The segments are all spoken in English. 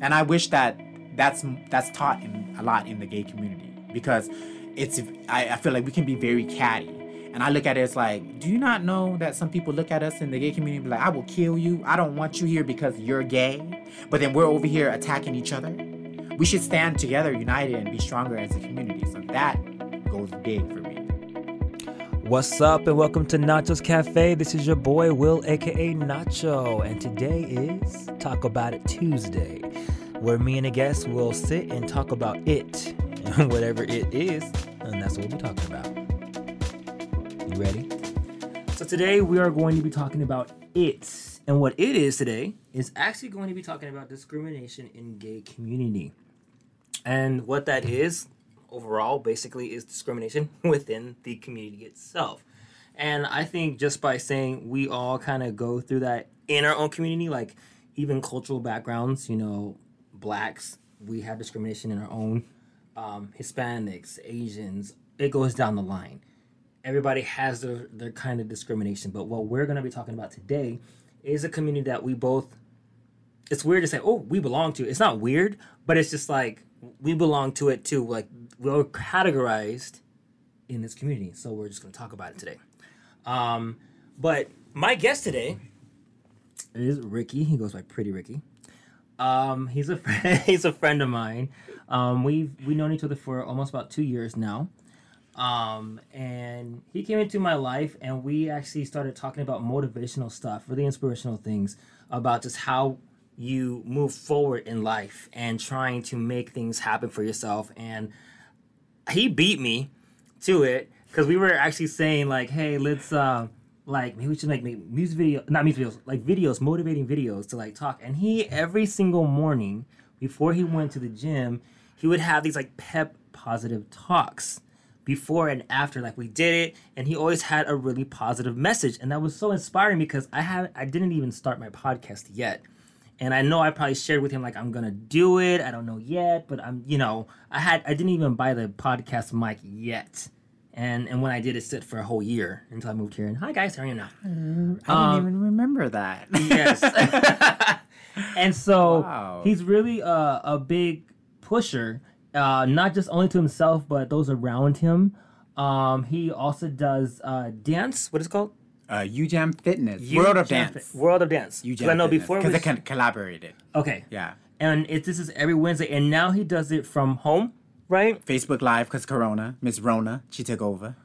and I wish that that's that's taught in a lot in the gay community because it's I, I feel like we can be very catty. And I look at it as like, do you not know that some people look at us in the gay community like, I will kill you. I don't want you here because you're gay. But then we're over here attacking each other. We should stand together, united, and be stronger as a community. So that goes big for me. What's up, and welcome to Nacho's Cafe. This is your boy Will, aka Nacho, and today is Talk About It Tuesday, where me and a guest will sit and talk about it, whatever it is, and that's what we'll be talking about. You ready? So today we are going to be talking about it, and what it is today is actually going to be talking about discrimination in gay community, and what that is overall basically is discrimination within the community itself. And I think just by saying we all kind of go through that in our own community, like even cultural backgrounds, you know, blacks, we have discrimination in our own, um, Hispanics, Asians, it goes down the line. Everybody has their, their kind of discrimination. But what we're going to be talking about today is a community that we both, it's weird to say, oh, we belong to. It's not weird, but it's just like, we belong to it too. Like we're categorized in this community, so we're just going to talk about it today. Um, but my guest today is Ricky. He goes by Pretty Ricky. Um, he's a friend, he's a friend of mine. Um, we've we known each other for almost about two years now. Um, and he came into my life, and we actually started talking about motivational stuff, really inspirational things about just how you move forward in life and trying to make things happen for yourself. And he beat me to it because we were actually saying like, hey, let's uh, like maybe we should like make music video, not music videos, like videos, motivating videos to like talk. And he every single morning before he went to the gym, he would have these like pep positive talks before and after like we did it and he always had a really positive message and that was so inspiring because i had i didn't even start my podcast yet and I know I probably shared with him like I'm gonna do it. I don't know yet, but I'm you know I had I didn't even buy the podcast mic yet, and and when I did, it sit for a whole year until I moved here. And hi guys, how are you now? I didn't um, even remember that. yes. and so wow. he's really a, a big pusher, uh, not just only to himself but those around him. Um, he also does uh, dance. What is it called? uh, UJAM Fitness, U- World of Jam Dance, World of Dance. UJAM I know Fitness, before because they can collaborated. Okay. Yeah. And it, this is every Wednesday, and now he does it from home, right? Facebook Live because Corona, Miss Rona, she took over.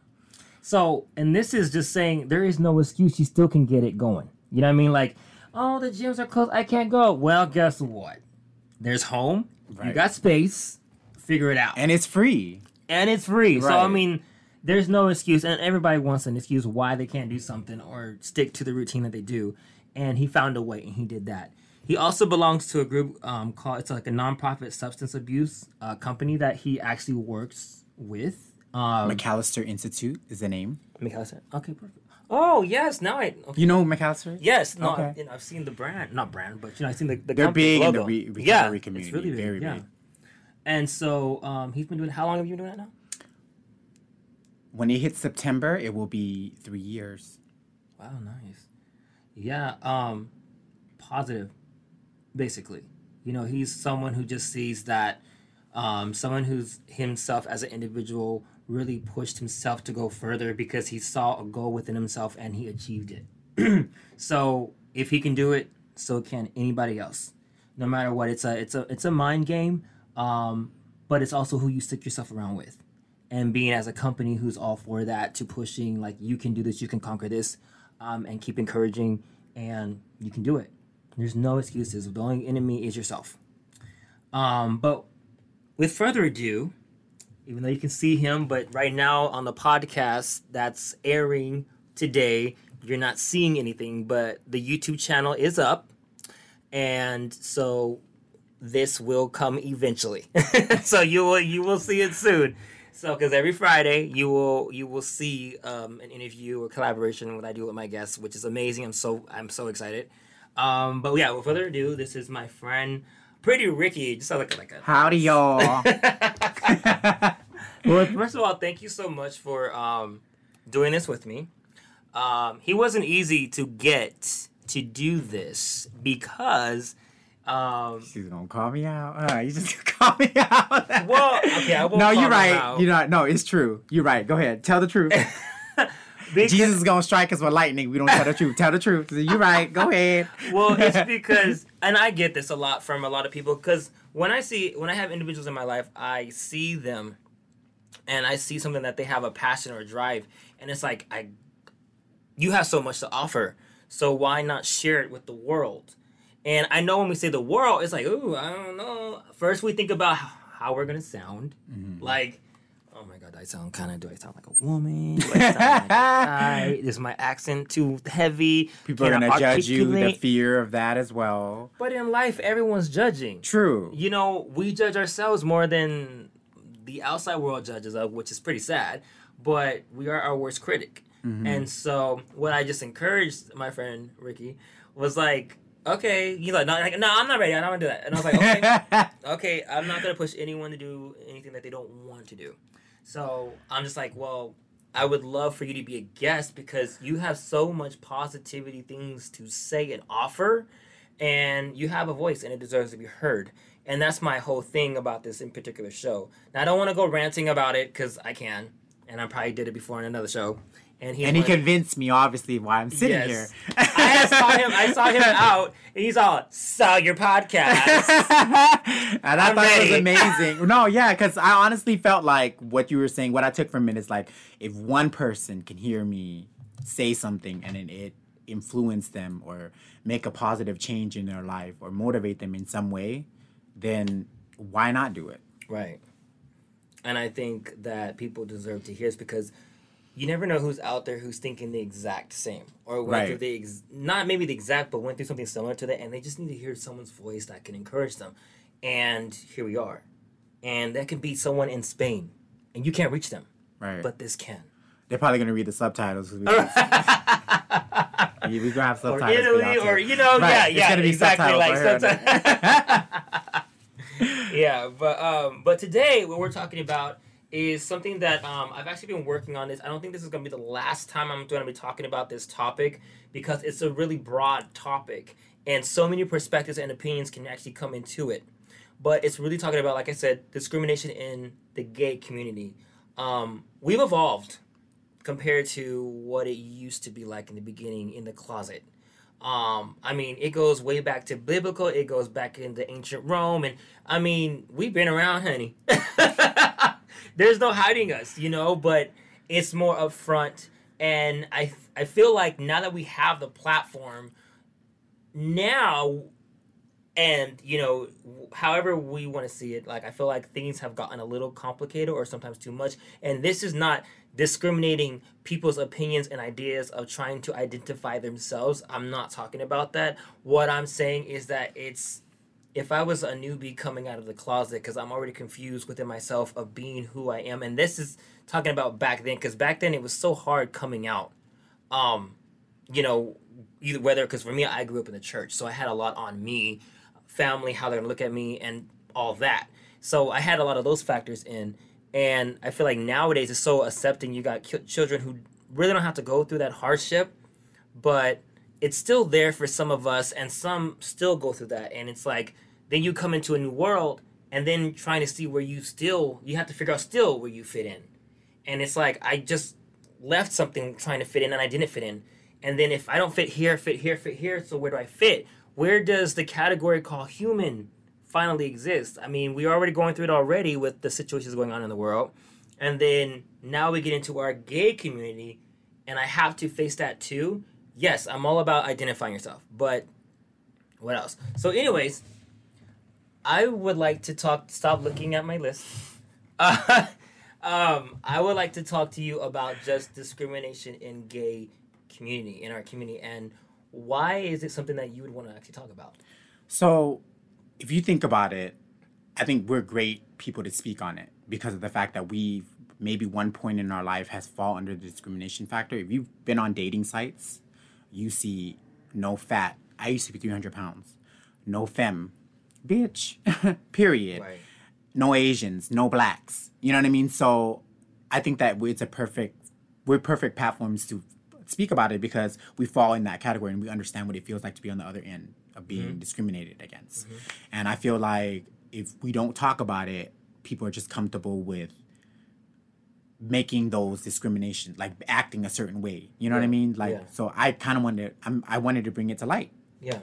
So, and this is just saying there is no excuse. You still can get it going. You know what I mean? Like, oh, the gyms are closed. I can't go. Well, guess what? There's home. Right. You got space. Figure it out. And it's free. And it's free. Right. So I mean there's no excuse, and everybody wants an excuse why they can't do something or stick to the routine that they do. And he found a way, and he did that. He also belongs to a group um, called it's like a nonprofit substance abuse uh, company that he actually works with. Um, McAlister Institute is the name. McAlister. Okay, perfect. Oh yes, now I. Okay. You know McAlister? Yes, no, okay. I've, you know, I've seen the brand, not brand, but you know I've seen the. the They're big logo. in the re- recovery yeah, community. It's really big, Very yeah. big. And so um, he's been doing. How long have you been doing that now? when it hits September, it will be three years. Wow, nice. Yeah, um, positive, basically. You know, he's someone who just sees that, um, someone who's himself as an individual really pushed himself to go further because he saw a goal within himself and he achieved it. so if he can do it, so can anybody else. No matter what, it's a it's a it's a mind game, um, but it's also who you stick yourself around with and being as a company who's all for that to pushing like you can do this you can conquer this um, and keep encouraging and you can do it there's no excuses. The only enemy is yourself. Um, but with further ado even though you can see him but right now on the podcast that's airing today you're not seeing anything but the youtube channel is up. And so this will come eventually. So you will you will see it soon. So, because every Friday you will you will see um, an interview or collaboration what I do with my guests, which is amazing. I'm so I'm so excited. Um, but yeah, without further ado, this is my friend Pretty Ricky. Just like like a howdy y'all. well, first of all, thank you so much for um, doing this with me. Um, he wasn't easy to get to do this because Um, She's gonna call me out. Uh, you just call me out. Well, okay, I won't no, you're right. You're not. No, it's true. You're right. Go ahead. Tell the truth. because- Jesus is gonna strike us with lightning. We don't tell the truth. Tell the truth. You're right. Go ahead. well, it's because, and I get this a lot from a lot of people because when I see when I have individuals in my life, I see them, and I see something that they have a passion or a drive, and it's like I, you have so much to offer, so why not share it with the world? And I know when we say the world, it's like, ooh, I don't know. First, we think about how, how we're gonna sound, mm-hmm. like. Do I sound kind of? Do I sound like a woman? Do I sound like a guy? Is my accent too heavy? People are Can I gonna judge you. The fear of that as well. But in life, everyone's judging. True. You know, we judge ourselves more than the outside world judges us, which is pretty sad. But we are our worst critic. Mm-hmm. And so, what I just encouraged my friend Ricky was like, okay, he's like, no, like, no, I'm not ready. I don't want to do that. And I was like, okay, okay, I'm not gonna push anyone to do anything that they don't want to do. So I'm just like, well, I would love for you to be a guest because you have so much positivity things to say and offer, and you have a voice and it deserves to be heard. And that's my whole thing about this in particular show. Now I don't want to go ranting about it because I can, and I probably did it before in another show. And, and he convinced me, obviously, why I'm sitting Yes. here. I saw him. I saw him out, and he's all, "Sell your podcast." and I I'm thought it was amazing. No, yeah, because I honestly felt like what you were saying, what I took from it is like if one person can hear me say something and then it influence them or make a positive change in their life or motivate them in some way, then why not do it? Right. And I think that people deserve to hear this because you never know who's out there who's thinking the exact same or went Right. through the ex- not maybe the exact but went through something similar to that and they just need to hear someone's voice that can encourage them. And here we are. And that can be someone in Spain and you can't reach them, Right. but this can. They're probably gonna read the subtitles. We, we gonna have Or subtitles. Italy or you know, Right, yeah, yeah, exactly like sometimes. yeah, but um, but today what we're talking about is something that um, I've actually been working on this. I don't think this is going to be the last time I'm going to be talking about this topic because it's a really broad topic and so many perspectives and opinions can actually come into it. But it's really talking about, like I said, discrimination in the gay community. Um, we've evolved compared to what it used to be like in the beginning in the closet. Um, I mean, it goes way back to biblical. It goes back into ancient Rome, and I mean, we've been around, honey. There's no hiding us, you know. But it's more upfront, and I I feel like now that we have the platform, now, and you know, however we want to see it, like I feel like things have gotten a little complicated or sometimes too much, and this is not discriminating people's opinions and ideas of trying to identify themselves. I'm not talking about that. What I'm saying is that it's if I was a newbie coming out of the closet because I'm already confused within myself of being who I am, and this is talking about back then because back then it was so hard coming out. Um, you know, either whether because for me I grew up in the church, so I had a lot on me, family, how they're gonna look at me, and all that. So I had a lot of those factors in, and I feel like nowadays it's so accepting. You got children who really don't have to go through that hardship, but it's still there for some of us, and some still go through that. And it's like then you come into a new world, and then trying to see where you still you have to figure out still where you fit in, and it's like I just left something trying to fit in and I didn't fit in. And then if I don't fit here, fit here, fit here, so where do I fit? Where does the category called human finally exist? I mean, we're already going through it already with the situations going on in the world. And then now we get into our gay community and I have to face that too. Yes, I'm all about identifying yourself, but what else? So anyways, I would like to talk stop looking at my list. Uh, um, I would like to talk to you about just discrimination in gay community in our community and why is it something that you would want to actually talk about? So, if you think about it, I think we're great people to speak on it because of the fact that we maybe one point in our life has fall under the discrimination factor. If you've been on dating sites, you see no fat. I used to be 300 pounds. No femme. Bitch. Period. Right. No Asians, no blacks. You know what I mean? So I think that it's a perfect, we're perfect platforms to speak about it because we fall in that category and we understand what it feels like to be on the other end of being Mm-hmm. discriminated against. And I feel like if we don't talk about it, people are just comfortable with making those discrimination, like acting a certain way. You know what I mean? Like, Yeah. so I kind of wanted, I'm, I wanted to bring it to light. Yeah.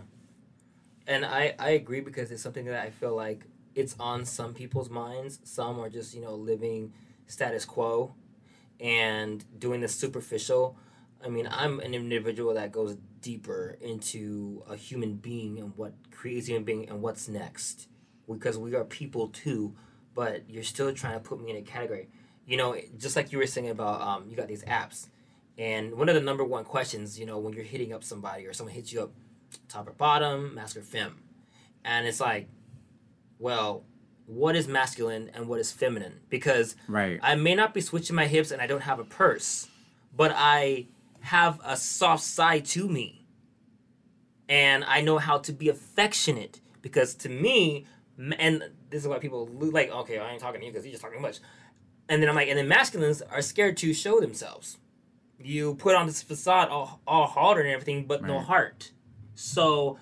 And I, I agree because it's something that I feel like it's on some people's minds. Some are just, you know, living status quo and doing the superficial. I mean, I'm an individual that goes deeper into a human being and what creates a human being and what's next. Because we are people too, but you're still trying to put me in a category. You know, just like you were saying about um, you got these apps. And one of the number one questions, you know, when you're hitting up somebody or someone hits you up, top or bottom, mask or fem. And it's like, well, what is masculine and what is feminine? Because Right. I may not be switching my hips and I don't have a purse, but I have a soft side to me. And I know how to be affectionate because to me, and this is why people like, okay, I ain't talking to you because you're just talking too much. And then I'm like, and then masculines are scared to show themselves. You put on this facade all, all harder and everything, but no heart. So,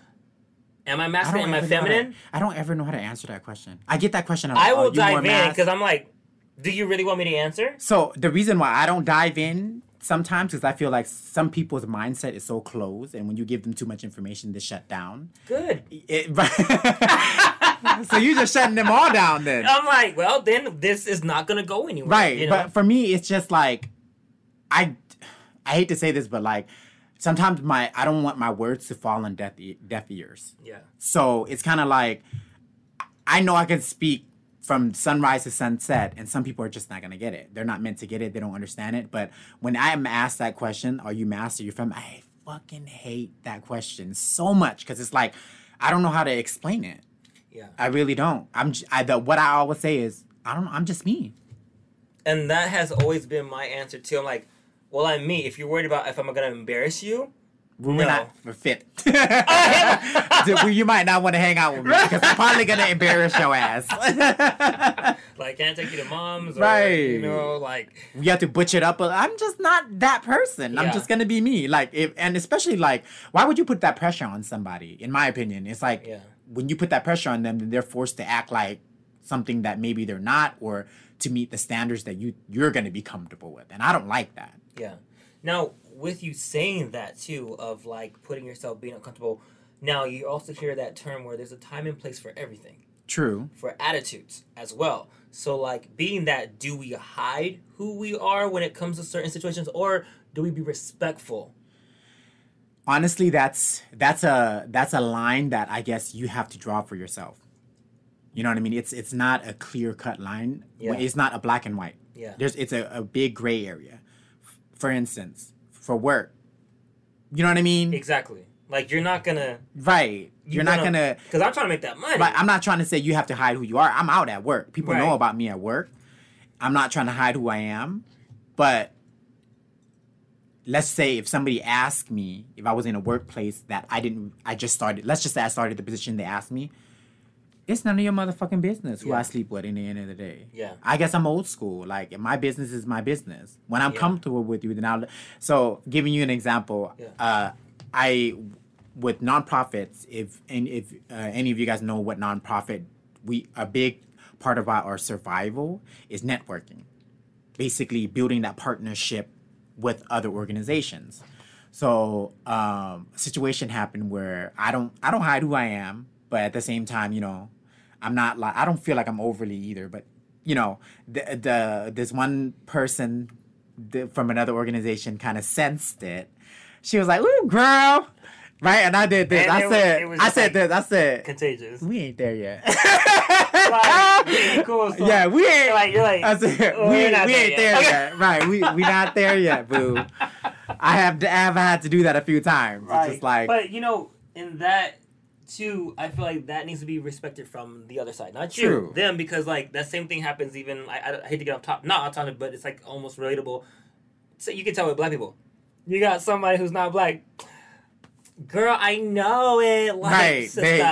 am I masculine? Am I how to- feminine? I don't ever know how to answer that question. I get that question. a I lot. I will oh, more dive in because I'm like, do you really want me to answer? So the reason why I don't dive in sometimes is I feel like some people's mindset is so closed, and when you give them too much information, they shut down. Good. It, so you're just shutting them all down then, I'm like, well, then this is not gonna go anywhere. right? You know? But for me, it's just like I, I hate to say this, but like sometimes my I don't want my words to fall on deaf e- deaf ears. yeah. So it's kind of like I know I can speak from sunrise to sunset, and some people are just not gonna get it. They're not meant to get it. They don't understand it. But when I am asked that question, "Are you master? You from?" I fucking hate that question so much because it's like I don't know how to explain it. Yeah. I really don't. I'm. j- I, the, what I always say is I don't. I'm just me. And that has always been my answer too. I'm like, well, I'm me. If you're worried about if I'm gonna embarrass you, We're No. not fit. you might not want to hang out with me because I'm probably gonna embarrass your ass. like, can't take you to mom's, or, Right. You know, like, you have to butch it up. But I'm just not that person. I'm just gonna be me. Like if and especially like, why would you put that pressure on somebody? In my opinion, it's like Yeah. when you put that pressure on them, then they're forced to act like something that maybe they're not, or to meet the standards that you you're gonna be comfortable with. And I don't like that. yeah. Now, with you saying that too, of like putting yourself being uncomfortable. Now you also hear that term where there's a time and place for everything. True. for attitudes as well. So, like, being that, do we hide who we are when it comes to certain situations, or do we be respectful? honestly that's that's a that's a line that i guess you have to draw for yourself you know what i mean it's it's not a clear cut line Yeah. it's not a black and white Yeah. there's it's a, a big gray area for instance for work you know what i mean Exactly. Like, you're not gonna. right you're not gonna Because I'm trying to make that money. Right, I'm not trying to say you have to hide who you are. I'm out at work. People know about me at work. I'm not trying to hide who I am. But let's say if somebody asked me if I was in a workplace that I didn't, I just started, let's just say I started the position, they asked me, it's none of your motherfucking business who Yeah. I sleep with in the end of the day. Yeah. I guess I'm old school. Like, my business is my business. When I'm Yeah. comfortable with you, then I'll. So, giving you an example, Yeah. uh, I with nonprofits, if and if uh, any of you guys know what nonprofit, we a big part of our, our survival is networking, basically building that partnership with other organizations. So um, a situation happened where I don't I don't hide who I am, but at the same time, you know, I'm not like I don't feel like I'm overly either. But you know, the the this one person from another organization kind of sensed it. She was like, "Ooh, girl." Right, and I did this. And I was- said, it was I said like- this. I said, Contagious. we ain't there yet. Like, yeah, cool, so- yeah, we ain't. Like, you're like, I said, "Oh, we, we're not we there ain't yet." there yet. Right, we we not there yet, boo. I have to, I have had to do that a few times. It's just like, but you know, in that too, I feel like that needs to be respected from the other side, not True. you, them, because like that same thing happens. Even I, I, hate to get off top, not off topic, but it's like almost relatable. So you can tell with black people, you got somebody who's not black. Girl, I know it. Like, right, sister.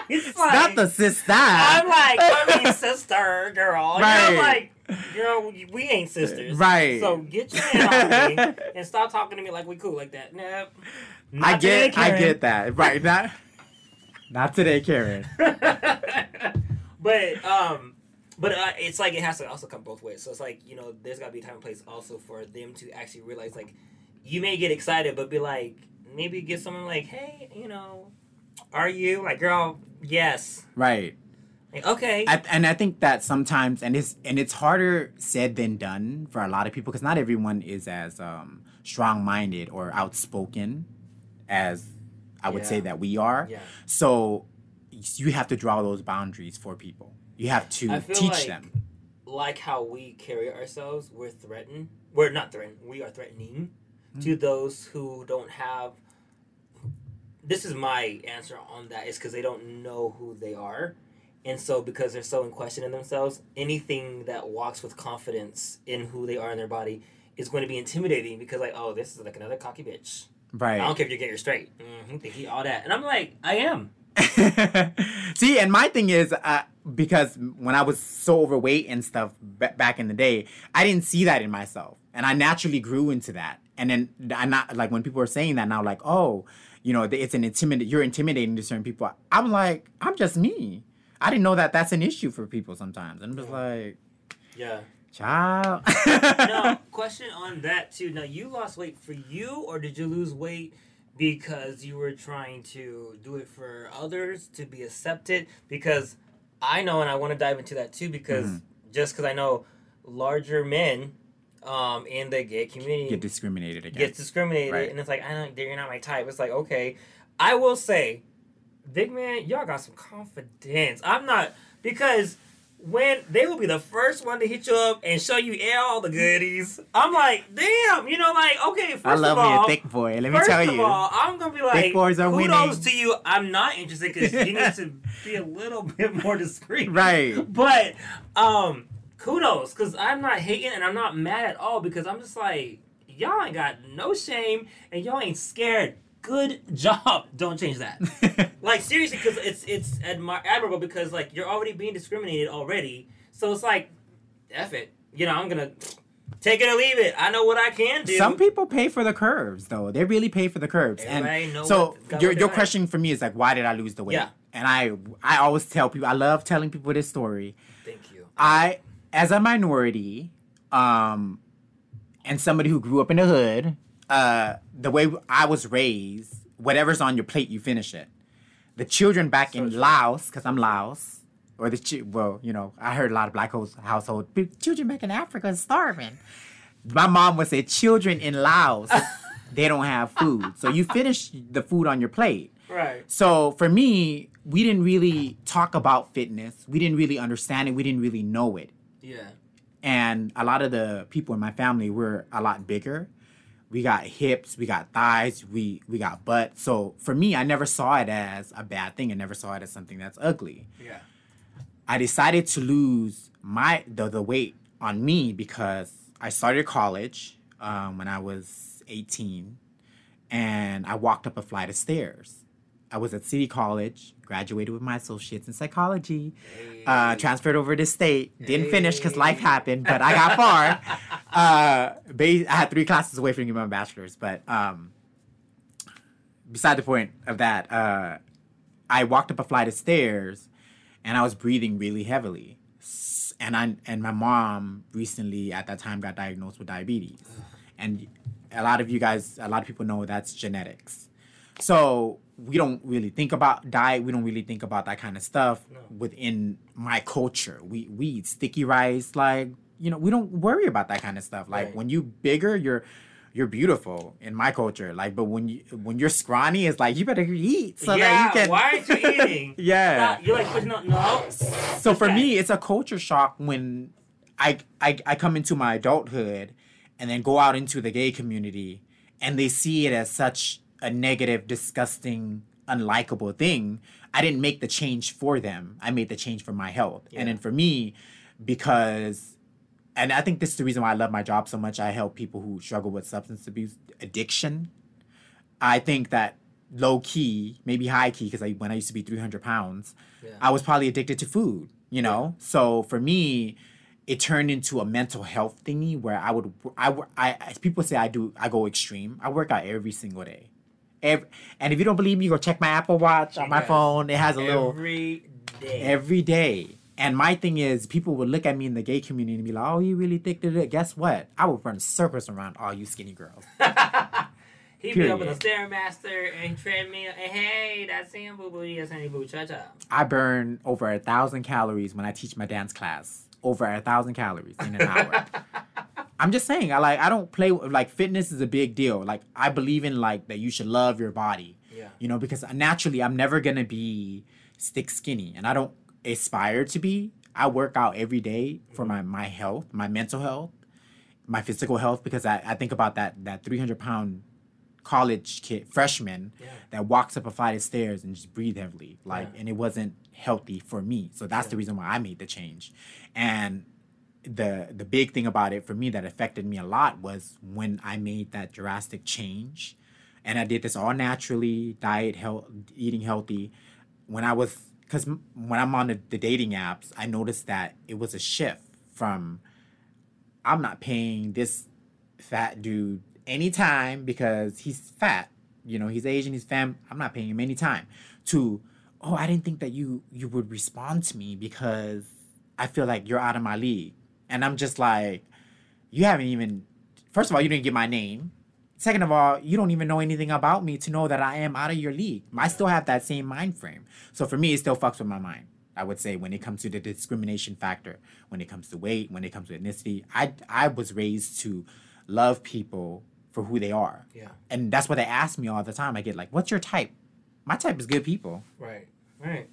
It's not the sister. I'm like, I mean, sister, girl. Right. And I'm like, girl, we ain't sisters. Right. So get your hand off me and stop talking to me like we cool like that. Nope. Not I today, get, I get that. Right, not, not today, Karen. but um, but uh, it's like it has to also come both ways. So it's like you know, there's got to be a time and place also for them to actually realize like, you may get excited, but be like, maybe get someone like, hey, you know, are you like, girl? Yes. Right. Like, okay. I, and I think that sometimes, and it's and it's harder said than done for a lot of people because not everyone is as um, strong-minded or outspoken as I would say that we are. yeah. So you have to draw those boundaries for people. You have to teach like- them. like how we carry ourselves, we're threatened. We're not threatened. We are threatening Hmm. to those who don't have. This is my answer on that. Is because they don't know who they are, and so because they're so in question in themselves, anything that walks with confidence in who they are in their body is going to be intimidating. Because like, oh, this is like another cocky bitch. I don't care if you get your straight. Mm-hmm, he all that, and I'm like, I am. See, and my thing is, uh, because when I was so overweight and stuff b- back in the day, I didn't see that in myself, and I naturally grew into that. And then I not like when people are saying that now, like, oh, you know, it's an intimidate. You're intimidating to certain people. I'm like, I'm just me. I didn't know that that's an issue for people sometimes. And I'm just like, Yeah. Child. now, question on that too. Now, you lost weight for you, or did you lose weight because you were trying to do it for others to be accepted? Because I know, and I want to dive into that too, because Mhm. just because I know larger men um, in the gay community Get discriminated against. gets discriminated, Right. and it's like I don't, you're not my type. It's like okay, I will say, big man, y'all got some confidence. I'm not because when they will be the first one to hit you up and show you all the goodies. I'm like, damn, you know, like okay, first I love of me a thick boy. Let me First tell of you. all, I'm gonna be like, thick boys are kudos winning. to you. I'm not interested because you need to be a little bit more discreet, Right. But um, kudos because I'm not hating and I'm not mad at all because I'm just like, y'all ain't got no shame and y'all ain't scared. Good job. Don't change that. like seriously, because it's it's admi- admirable because like you're already being discriminated already. So it's like, F it. You know, I'm gonna take it or leave it. I know what I can do. Some people pay for the curves, though. They really pay for the curves. Everybody and know so what- your your like. question for me is like, why did I lose the weight? Yeah. And I I always tell people I love telling people this story. Thank you. I as a minority, um, and somebody who grew up in the hood, uh, the way I was raised, whatever's on your plate, you finish it. The children back in true. Laos, because I'm Laos, or the chi- well, you know, I heard a lot of black house- household children back in Africa is starving. My mom would say, children in Laos, they don't have food, so you finish the food on your plate. Right. So for me, we didn't really talk about fitness. We didn't really understand it. We didn't really know it. Yeah. And a lot of the people in my family were a lot bigger. We got hips, we got thighs, we we got butt. So for me, I never saw it as a bad thing. I never saw it as something that's ugly. Yeah. I decided to lose my the, the weight on me because I started college um, when I was 18 and I walked up a flight of stairs. I was at City College, graduated with my associates in psychology, uh, transferred over to state. Didn't finish because life happened, but I got far. uh, I had three classes away from getting my bachelor's, but um, beside the point of that, uh, I walked up a flight of stairs and I was breathing really heavily. And I and my mom recently at that time got diagnosed with diabetes. And a lot of you guys, a lot of people know that's genetics. So we don't really think about diet. We don't really think about that kind of stuff No. within my culture. We we eat sticky rice, like you know, we don't worry about that kind of stuff. Like Right. when you bigger, you're you're beautiful in my culture. Like, but when you when you're scrawny, it's like you better eat so yeah. that you can. Why aren't you eating? yeah. Stop. You're like pushing up. No. So for me, it's a culture shock when I, I I come into my adulthood and then go out into the gay community and they see it as such a negative, disgusting, unlikable thing. I didn't make the change for them. I made the change for my health. Yeah. And then for me, because and I think this is the reason why I love my job so much. I help people who struggle with substance abuse addiction. I think that low key, maybe high key, because I when I used to be 300 pounds, Yeah. I was probably addicted to food, you know? So for me, it turned into a mental health thingy where I would, I, I, as people say I do, I go extreme. I work out every single day. Every, and if you don't believe me, go check my Apple Watch on my Yes. phone. It has a little, Every day. every day. And my thing is, people would look at me in the gay community and be like, "Oh, you really think that?" da, da." Guess what? I would run circles around all you skinny girls. He'd be up with a stairmaster and treadmill. And hey, that's Sam Boo Boo. Yes, honey boo cha cha. I burn over a thousand calories when I teach my dance class. Over a thousand calories in an hour. I'm just saying, I like I don't play with- like fitness is a big deal. Like I believe in like that you should love your body. Yeah. You know, because naturally I'm never gonna be stick skinny and I don't aspire to be. I work out every day for mm-hmm. my, my health, my mental health, my physical health, because I, I think about that that 300 pound college kid freshman Yeah. that walks up a flight of stairs and just breathe heavily like Yeah. and it wasn't healthy for me so that's the reason why i made the change and the the big thing about it for me that affected me a lot was when i made that drastic change. And i did this all naturally diet health eating healthy. When i was because when i'm on the, the dating apps i noticed that it was a shift from i'm not paying this fat dude any time because he's fat. You know he's asian he's fam i'm not paying him any time to oh i didn't think that you you would respond to me because i feel like you're out of my league and i'm just like you haven't even first of all you didn't get my name. Second of all you don't even know anything about me to know that i am out of your league. I still have that same mind frame. So for me it still fucks with my mind i would say when it comes to the discrimination factor when it comes to weight when it comes to ethnicity. I i was raised to love people for who they are. Yeah. and that's what they ask me all the time. I get like what's your type? My type is good people. Right. Right.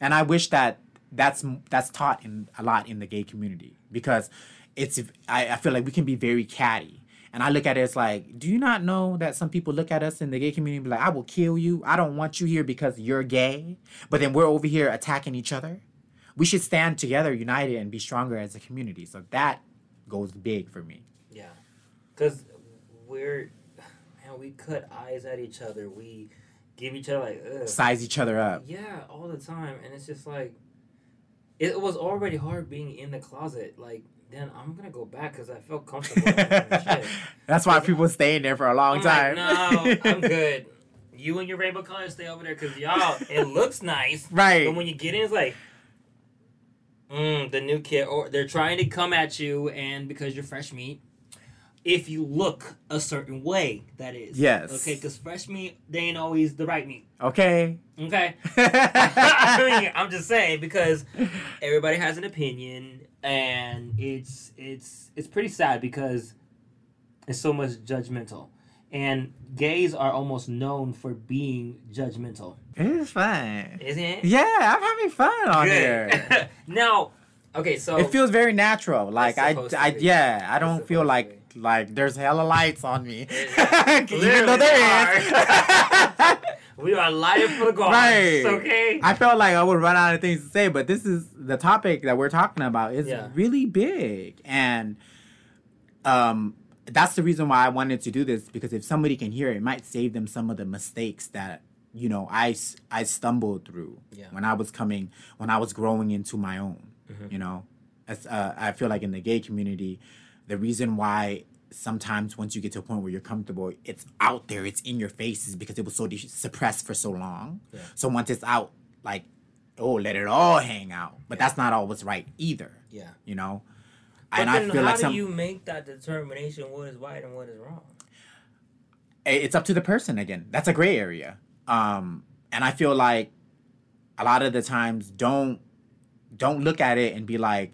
and I wish that that's that's taught in a lot in the gay community because it's I, I feel like we can be very catty. And I look at it as like do you not know that some people look at us in the gay community and be like I will kill you. I don't want you here because you're gay. But then we're over here attacking each other. We should stand together united and be stronger as a community. So that goes big for me. Yeah. Because we're, man, we cut eyes at each other. We give each other like, ugh. size each other up. Yeah, all the time, and it's just like it was already hard being in the closet. Like, then I'm gonna go back because I felt comfortable. shit. that's why people stay in there for a long I'm time Like, no, I'm good. You and your rainbow colors stay over there because y'all, it looks nice, right but when you get in, it's like. Mm, the new kid, or they're trying to come at you, and because you're fresh meat, if you look a certain way, that is. Yes. Okay, because fresh meat, they ain't always the right meat. okay Okay. I mean, I'm just saying because everybody has an opinion, and it's it's it's pretty sad because it's so much judgmental, and gays are almost known for being judgmental, it's fun isn't it? Yeah, I'm having fun on here. Now, okay, so It feels very natural. Like I, to I, yeah, I don't feel like like there's hella lights on me, even though there is. we are live for the gods. Right. Okay. I felt like I would run out of things to say, but this is the topic that we're talking about is Yeah. really big, and um, that's the reason why I wanted to do this because if somebody can hear it, it might save them some of the mistakes that you know I I stumbled through Yeah. when I was coming when I was growing into my own. Mhm. You know, As, uh, I feel like in the gay community, the reason why sometimes once you get to a point where you're comfortable, it's out there, it's in your face, is because it was so de- suppressed for so long. Yeah. So once it's out, like, oh, let it all hang out. But that's not always right either. Yeah. You know, But and then I feel how like do you make that determination? What is right and what is wrong? it's up to the person again. That's a gray area. Um, and I feel like a lot of the times don't don't look at it and be like,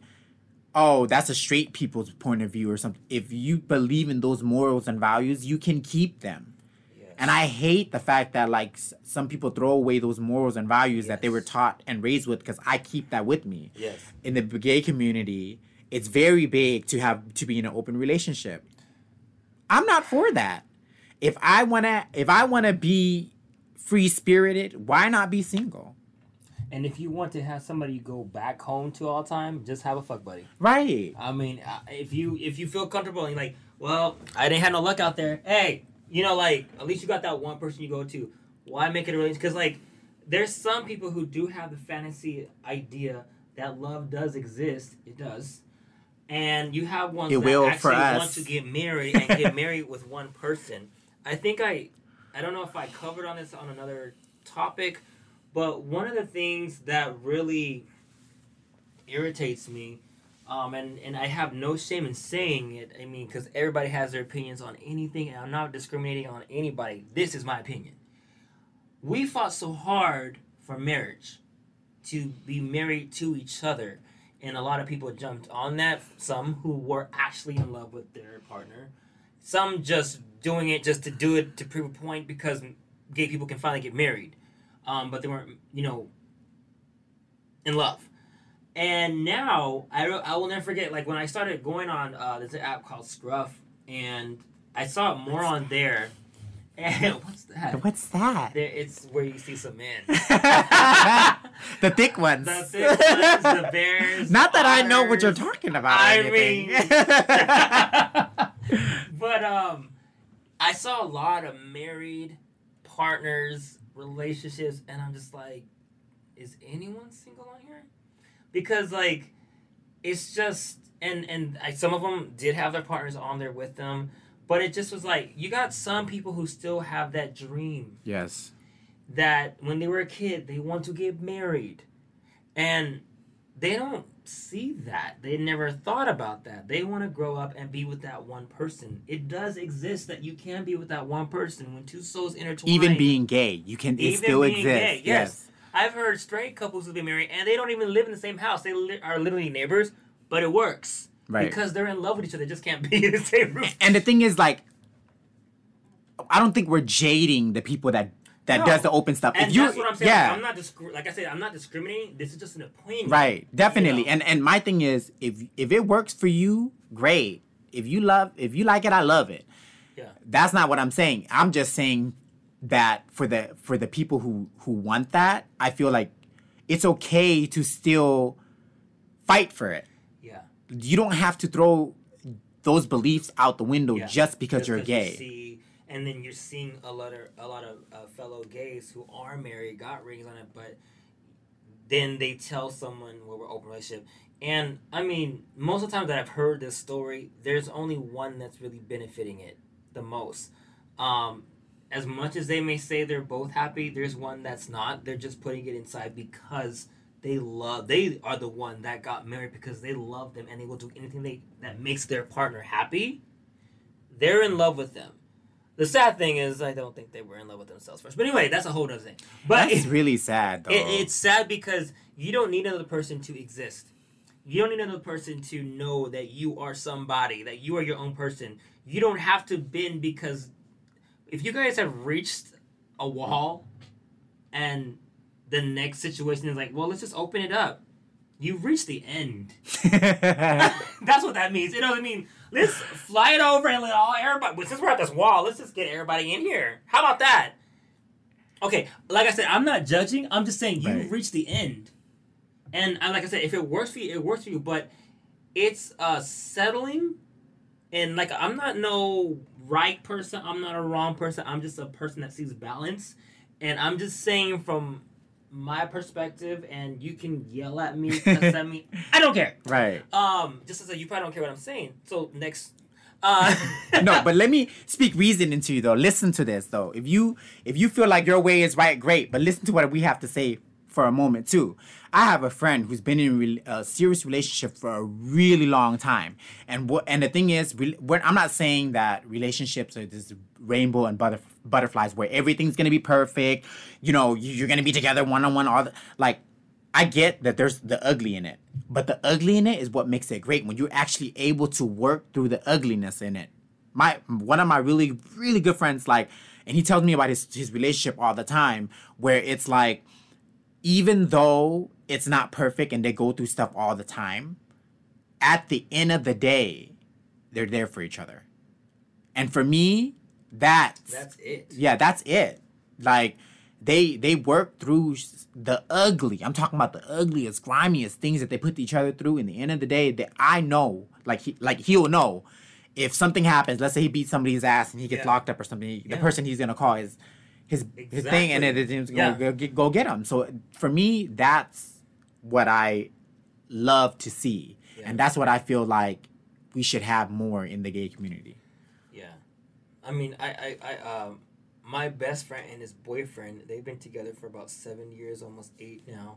oh, that's a straight people's point of view or something. If you believe in those morals and values, you can keep them. Yes. And I hate the fact that like s- some people throw away those morals and values that they were taught and raised with because I keep that with me. Yes. In the gay community, it's very big to have to be in an open relationship. I'm not for that. If I wanna if I wanna be free spirited, why not be single? And if you want to have somebody you go back home to all time, just have a fuck buddy. Right. I mean, uh, if you if you feel comfortable and you're like, well, I didn't have no luck out there. Hey, You know, like at least you got that one person you go to. Why make it a relationship? Because like there's some people who do have the fantasy idea that love does exist. It does. And you have ones It that will actually for us. want to get married and get married with one person. I think I I don't know if I covered on this on another topic, but one of the things that really irritates me, um, and, and I have no shame in saying it, I mean, because everybody has their opinions on anything, and I'm not discriminating on anybody. This is my opinion. We fought so hard for marriage, to be married to each other, and a lot of people jumped on that. Some who were actually in love with their partner, some just doing it just to do it to prove a point because gay people can finally get married, um, but they weren't, you know, in love. And now I, I will never forget like when I started going on uh, there's an app called Scruff and I saw it more on there. And what's that? What's that? There, it's where you see some men. the thick ones. The thick ones, the bears, Not that I know what you're talking about. I mean, but um, I saw a lot of married partners, relationships, and I'm just like, is anyone single on here? Because like, it's just and and I, some of them did have their partners on there with them, but it just was like you got some people who still have that dream yes. that when they were a kid they want to get married and they don't see that they never thought about that they want to grow up and be with that one person it does exist that you can be with that one person when two souls intertwine Even being gay, you can. It still exists. gay, yes. i've heard straight couples who've been married and they don't even live in the same house they li- are literally neighbors but it works Right. because they're in love with each other they just can't be in the same room And the thing is, like, I don't think we're jading the people that that No. does the open stuff. and if you, that's what i'm saying yeah, i'm not discri- like i said i'm not discriminating this is just an opinion right, definitely. You know? And and my thing is, if if it works for you, great. If you love, if you like it, I love it. yeah That's not what I'm saying. I'm just saying that for the for the people who who want that, I feel like it's okay to still fight for it. yeah You don't have to throw those beliefs out the window Yeah. just because Just you're gay. And then you're seeing a lot of a lot of uh, fellow gays who are married, got rings on it, but then they tell someone well, we're open relationship. And I mean, most of the time that I've heard this story, there's only one that's really benefiting it the most. Um, as much as they may say they're both happy, there's one that's not. They're just putting it inside because they love. They are the one that got married because they love them and they will do anything they that makes their partner happy. They're in love with them. The sad thing is, I don't think they were in love with themselves first. But anyway, that's a whole other thing. But it's really sad, though. it, it's sad because you don't need another person to exist. You don't need another person to know that you are somebody, that you are your own person. You don't have to bend because if you guys have reached a wall and the next situation is like, well, let's just open it up. You've reached the end. That's what that means. It doesn't mean let's fly it over and let all everybody. Since we're at this wall, let's just get everybody in here. How about that? Okay, like I said, I'm not judging. I'm just saying you've Right. reached the end, and like I said, if it works for you, it works for you. But it's uh settling, and like I'm not no right person. I'm not a wrong person. I'm just a person that sees balance, and I'm just saying from my perspective. And you can yell at me, cuss at me. I don't care. right. Um, just as a, you probably don't care what I'm saying. So next, uh, no, but let me speak reason into you though. Listen to this though. If you if you feel like your way is right, great. But listen to what we have to say for a moment too. I have a friend who's been in a serious relationship for a really long time, and what and the thing is, re- I'm not saying that relationships are this rainbow and butterf- butterflies where everything's gonna be perfect. You know, you- you're gonna be together one on one. All the, like, I get that there's the ugly in it, but the ugly in it is what makes it great when you're actually able to work through the ugliness in it. My one of my really really good friends like, and he tells me about his his relationship all the time, where it's like, even though it's not perfect and they go through stuff all the time, at the end of the day, they're there for each other. And for me, that's that's it. yeah, that's it. Like they they work through the ugly. I'm talking about the ugliest, grimiest things that they put each other through. In the end of the day, that I know, like he like he'll know, if something happens, let's say he beats somebody's ass and he gets Yeah. locked up or something, the Yeah. person he's gonna call is his his thing, and then Exactly. it's Yeah. gonna go, get, go get him. So for me, that's what I love to see, Yeah. and that's what I feel like we should have more in the gay community. I mean, I, I, I, um, my best friend and his boyfriend, they've been together for about seven years, almost eight now,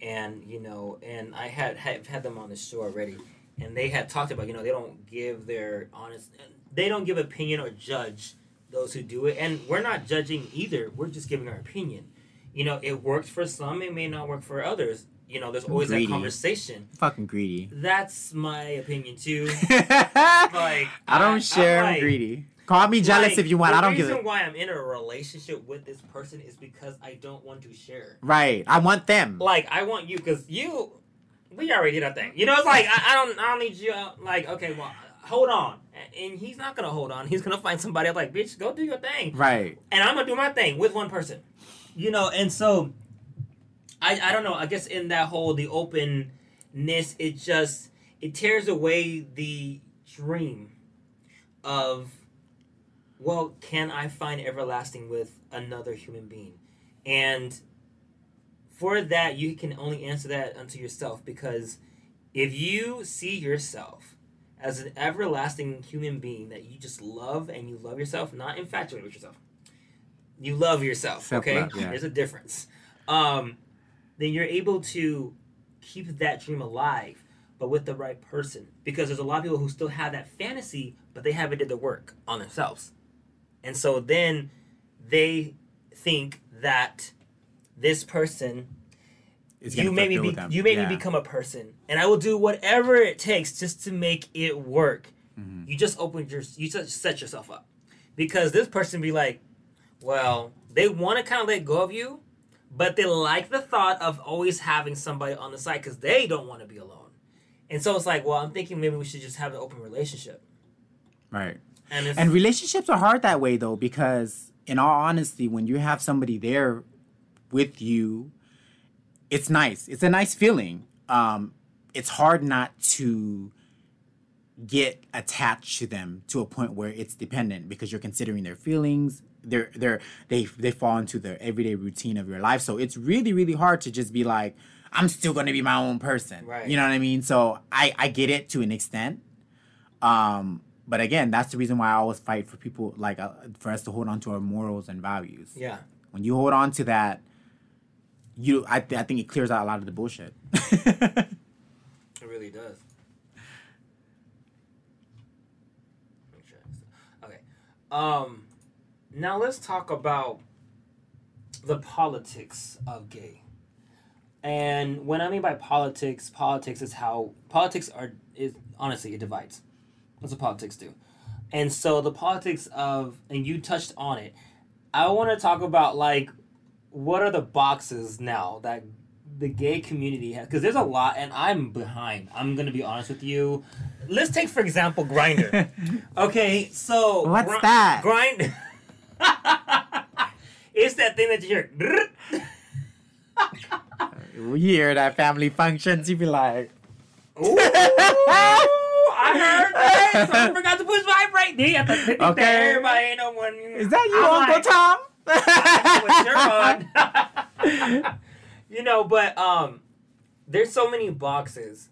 and you know, and I had have had them on the show already, and they had talked about, you know, they don't give their honest, they don't give opinion or judge those who do it, and we're not judging either. We're just giving our opinion. You know, it works for some, it may not work for others. You know, there's always Greedy. that conversation. Fucking greedy. That's my opinion too. Like I don't I- share. I'm I'm like- greedy. Call me jealous Like, if you want. I don't give a. The reason why I'm in a relationship with this person is because I don't want to share. Right. I want them. Like I want you because you, we already did our thing. You know, it's like I, I don't, I don't need you. uh, Like okay, well, hold on, and he's not gonna hold on. He's gonna find somebody else. Like bitch, go do your thing, Right. and I'm gonna do my thing with one person. You know, and so, I, I don't know. I guess in that whole the openness, it just it tears away the dream of well, can I find everlasting with another human being? And for that, you can only answer that unto yourself because if you see yourself as an everlasting human being that you just love and you love yourself, not infatuated with yourself, you love yourself, okay? Yeah. There's a difference. Um, then you're able to keep that dream alive, but with the right person. Because there's a lot of people who still have that fantasy, but they haven't did the work on themselves. And so then they think that this person you made me be, you made Yeah. me become a person and I will do whatever it takes just to make it work. Mhm. You just opened your you just set yourself up. Because this person be like, well, they want to kind of let go of you, but they like the thought of always having somebody on the side cuz they don't want to be alone. And so it's like, well, I'm thinking maybe we should just have an open relationship. Right. And And relationships are hard that way though, because in all honesty, when you have somebody there with you, it's nice. It's a nice feeling. Um, it's hard not to get attached to them to a point where it's dependent because you're considering their feelings. They're they're they they fall into the everyday routine of your life. So it's really, really hard to just be like, I'm still gonna be my own person. Right. You know what I mean? So I, I get it to an extent. Um, but again, that's the reason why I always fight for people like uh, for us to hold on to our morals and values. yeah. When you hold on to that, you I, th- I think it clears out a lot of the bullshit. It really does. Make sure I- Okay. Um, now let's talk about the politics of gay. And when I mean by politics, politics is how politics are is honestly it divides. That's what politics do. And so the politics of and you touched on it. I want to talk about like what are the boxes now that the gay community has because there's a lot and i'm behind i'm gonna be honest with you let's take for example Grindr okay so What's Gri- that? grind it's that thing that you hear you hear that family functions, you be like, Ooh, I heard that. Someone forgot to push vibrate. Have to Okay. Everybody ain't no one. "Is that you, I'm Uncle like, Tom?" What's your on? you know, but um, there's so many boxes,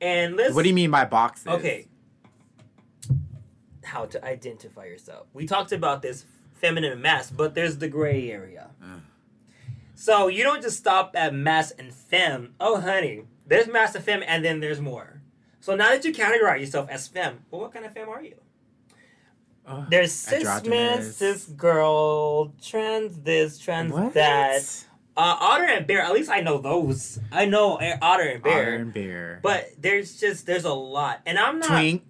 and let's. what do you mean by boxes? Okay. How to identify yourself. We talked about this feminine mass, but there's the gray area. Uh. So you don't just stop at mass and femme. Oh, honey, there's mass and femme, and then there's more. So now that you categorize yourself as femme, well, what kind of femme are you? Ugh, There's cis man, cis girl, trans this, trans What? that. Uh, otter and bear. At least I know those. I know uh, otter and bear. Otter and bear. But there's just there's a lot, and I'm not. twink.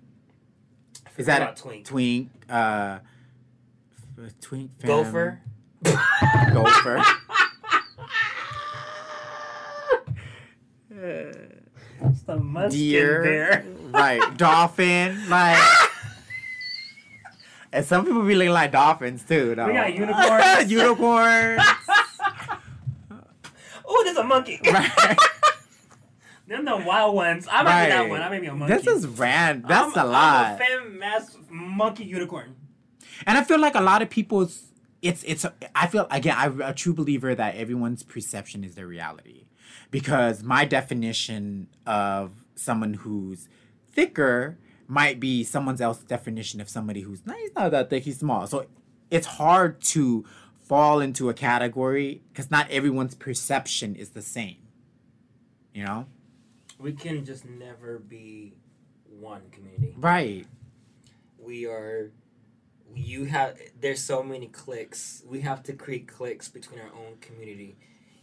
Is that about a twink? twink? Uh, twink. Femme, Gopher. Gopher. It's the munchkin Deer. bear. right. Dolphin. Like. and some people be looking like dolphins too. Though. We got unicorns. unicorns. Oh, there's a monkey. right. Them the wild ones. I might be that one. I may be a monkey. This is rand. That's I'm, a lot. I'm a femme mass monkey unicorn. And I feel like a lot of people's it's it's I feel again I'm a true believer that everyone's perception is their reality. Because my definition of someone who's thicker might be someone else's definition of somebody who's not he's not that thick, he's small. So it's hard to fall into a category because not everyone's perception is the same. You know? We can just never be one community. Right. we are you have there's so many cliques we have to create cliques between our own community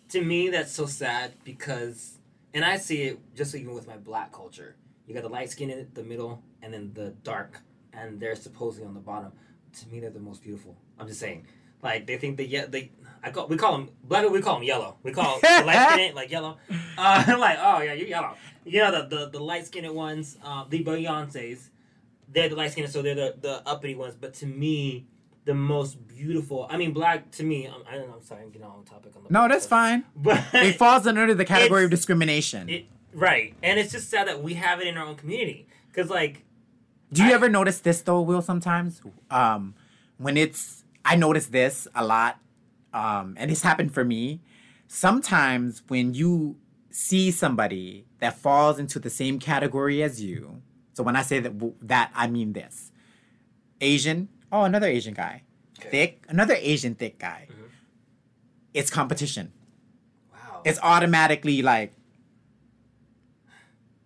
to me that's so sad because and i see it just even with my black culture. You got the light skin in the middle and then the dark and they're supposedly on the bottom. To me they're the most beautiful. I'm just saying. Like they think they yeah they I call we call them black we call them yellow. We call the light skinned like yellow. Uh I'm like oh yeah you're yellow. You know the the, the light skinned ones uh, the beyonces they're the light skinned, so they're the, the uppity ones. But to me, the most beautiful. I mean, black to me. I'm, I don't know. I'm sorry, I'm getting on topic. On the No, that's fine. But It falls under the category of discrimination. it, right, and it's just sad that we have it in our own community. Cause like, Do you I- ever notice this though, Will? Sometimes, um, when it's I notice this a lot, um, and this happened for me. Sometimes when you see somebody that falls into the same category as you, so when I say that, that I mean this: Asian, oh, another Asian guy, Okay. thick, another Asian thick guy. Mhm. It's competition. wow, It's automatically like.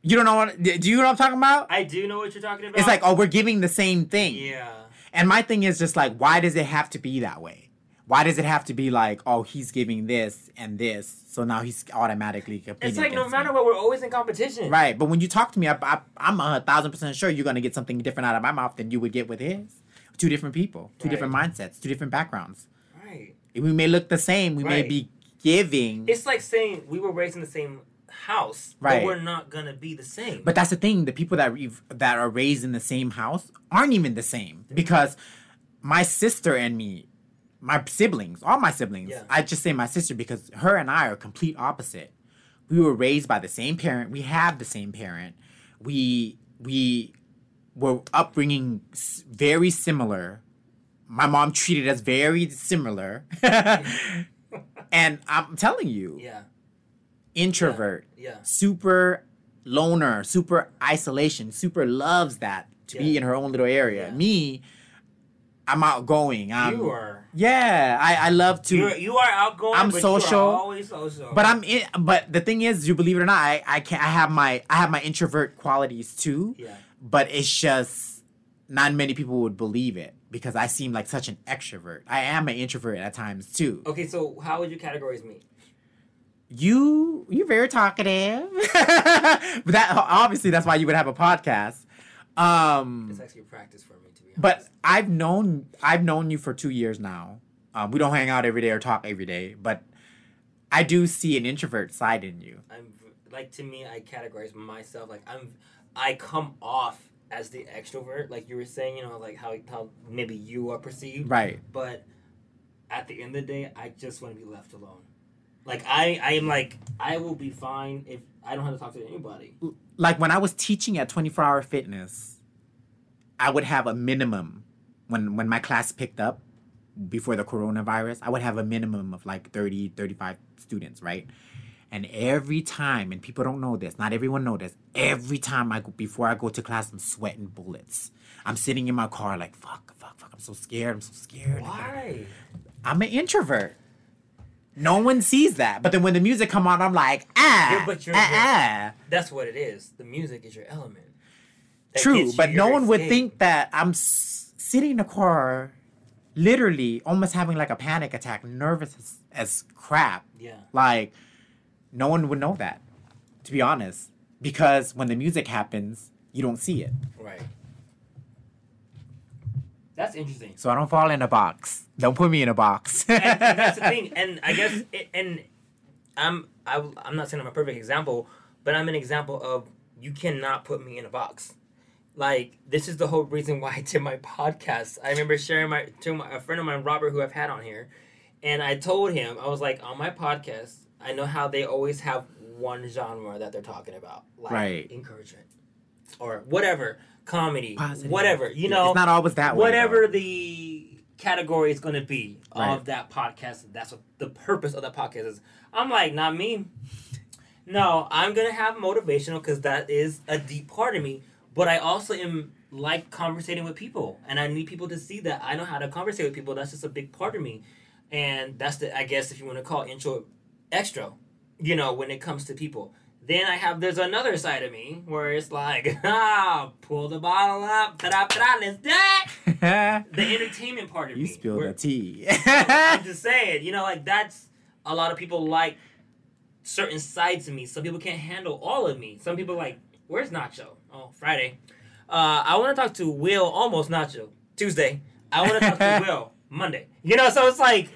You don't know what? Do you know what I'm talking about? I do know what you're talking about. It's like, oh, we're giving the same thing. yeah, And my thing is just like, why does it have to be that way? Why does it have to be like, oh, he's giving this and this, so now he's automatically competing? it's like no matter me. what, we're always in competition. Right, but when you talk to me, I, I, I'm a thousand percent sure you're gonna get something different out of my mouth than you would get with his. Two different people, two Right. different mindsets, two different backgrounds. Right. We may look the same. We may be giving, It's like saying we were raised in the same house, Right. but we're not gonna be the same. But that's the thing. The people that we've, that are raised in the same house aren't even the same because my sister and me, my siblings, all my siblings. Yeah. I just say my sister because her and I are complete opposite. We were raised by the same parent. We have the same parent. We we were upbringing very similar. My mom treated us very similar. and I'm telling you, yeah, introvert yeah, super loner, super isolation, super loves that to be in her own little area. Yeah. Me, I'm outgoing. I'm, you are. Yeah, I, I love to. You're, you are outgoing. I'm social, are always social. but I'm in. But the thing is, you believe it or not, I, I can I have my I have my introvert qualities too. Yeah. But it's just not many people would believe it because I seem like such an extrovert. I am an introvert at times too. Okay, so how would you categorize me? you you're very talkative but that obviously that's why you would have a podcast um It's actually a practice for me to be honest. but i've known i've known you for two years now um, we don't hang out every day or talk every day but i do see an introvert side in you I'm like to me, I categorize myself like I'm. I come off as the extrovert, like you were saying. You know, like how how maybe you are perceived. right But at the end of the day, I just want to be left alone. Like I, I am like I will be fine if I don't have to talk to anybody. like when i was teaching at 24 hour fitness i would have a minimum when when my class picked up before the coronavirus i would have a minimum of like 30 35 students right and every time and people don't know this not everyone know this every time i go before i go to class i'm sweating bullets i'm sitting in my car like fuck fuck fuck i'm so scared i'm so scared Why? i'm an introvert no one sees that but then when the music come on i'm like ah Yeah, but you're- ah, ah. That's what it is. The music is your element. That True, but no one would think that I'm s- sitting in a car, literally almost having like a panic attack, nervous as, as crap. Yeah. Like, no one would know that, to be honest, because when the music happens, you don't see it. Right. That's interesting. So I don't fall in a box. Don't put me in a box. and, and that's the thing. And I guess, it, and I'm I, I'm not saying I'm a perfect example, but I'm an example of you cannot put me in a box. Like this is the whole reason why I did my podcast. I remember sharing my to my, a friend of mine, Robert, who I've had on here, and I told him I was like on my podcast. I know how they always have one genre that they're talking about, like Right. encouragement or whatever, comedy, Positive. whatever. You know, it's not always that way. whatever though. the category is going to be Right. of that podcast. That's what the purpose of that podcast is. I'm like, not me. No, I'm gonna have motivational because that is a deep part of me. But I also am like conversating with people, and I need people to see that I know how to conversate with people. That's just a big part of me, and that's the I guess if you want to call it intro extra, you know, when it comes to people. Then I have there's another side of me where it's like, ah, pull the bottle up, ta da ta da, let's do it. The entertainment part of you me. spilled where- the tea. I'm just saying, you know, like that's a lot of people like certain sides of me. Some people can't handle all of me. Some people like, where's Nacho? Oh, Friday. Uh, I want to talk to Will, almost Nacho. Tuesday. I want to talk to Will, Monday. You know, so it's like,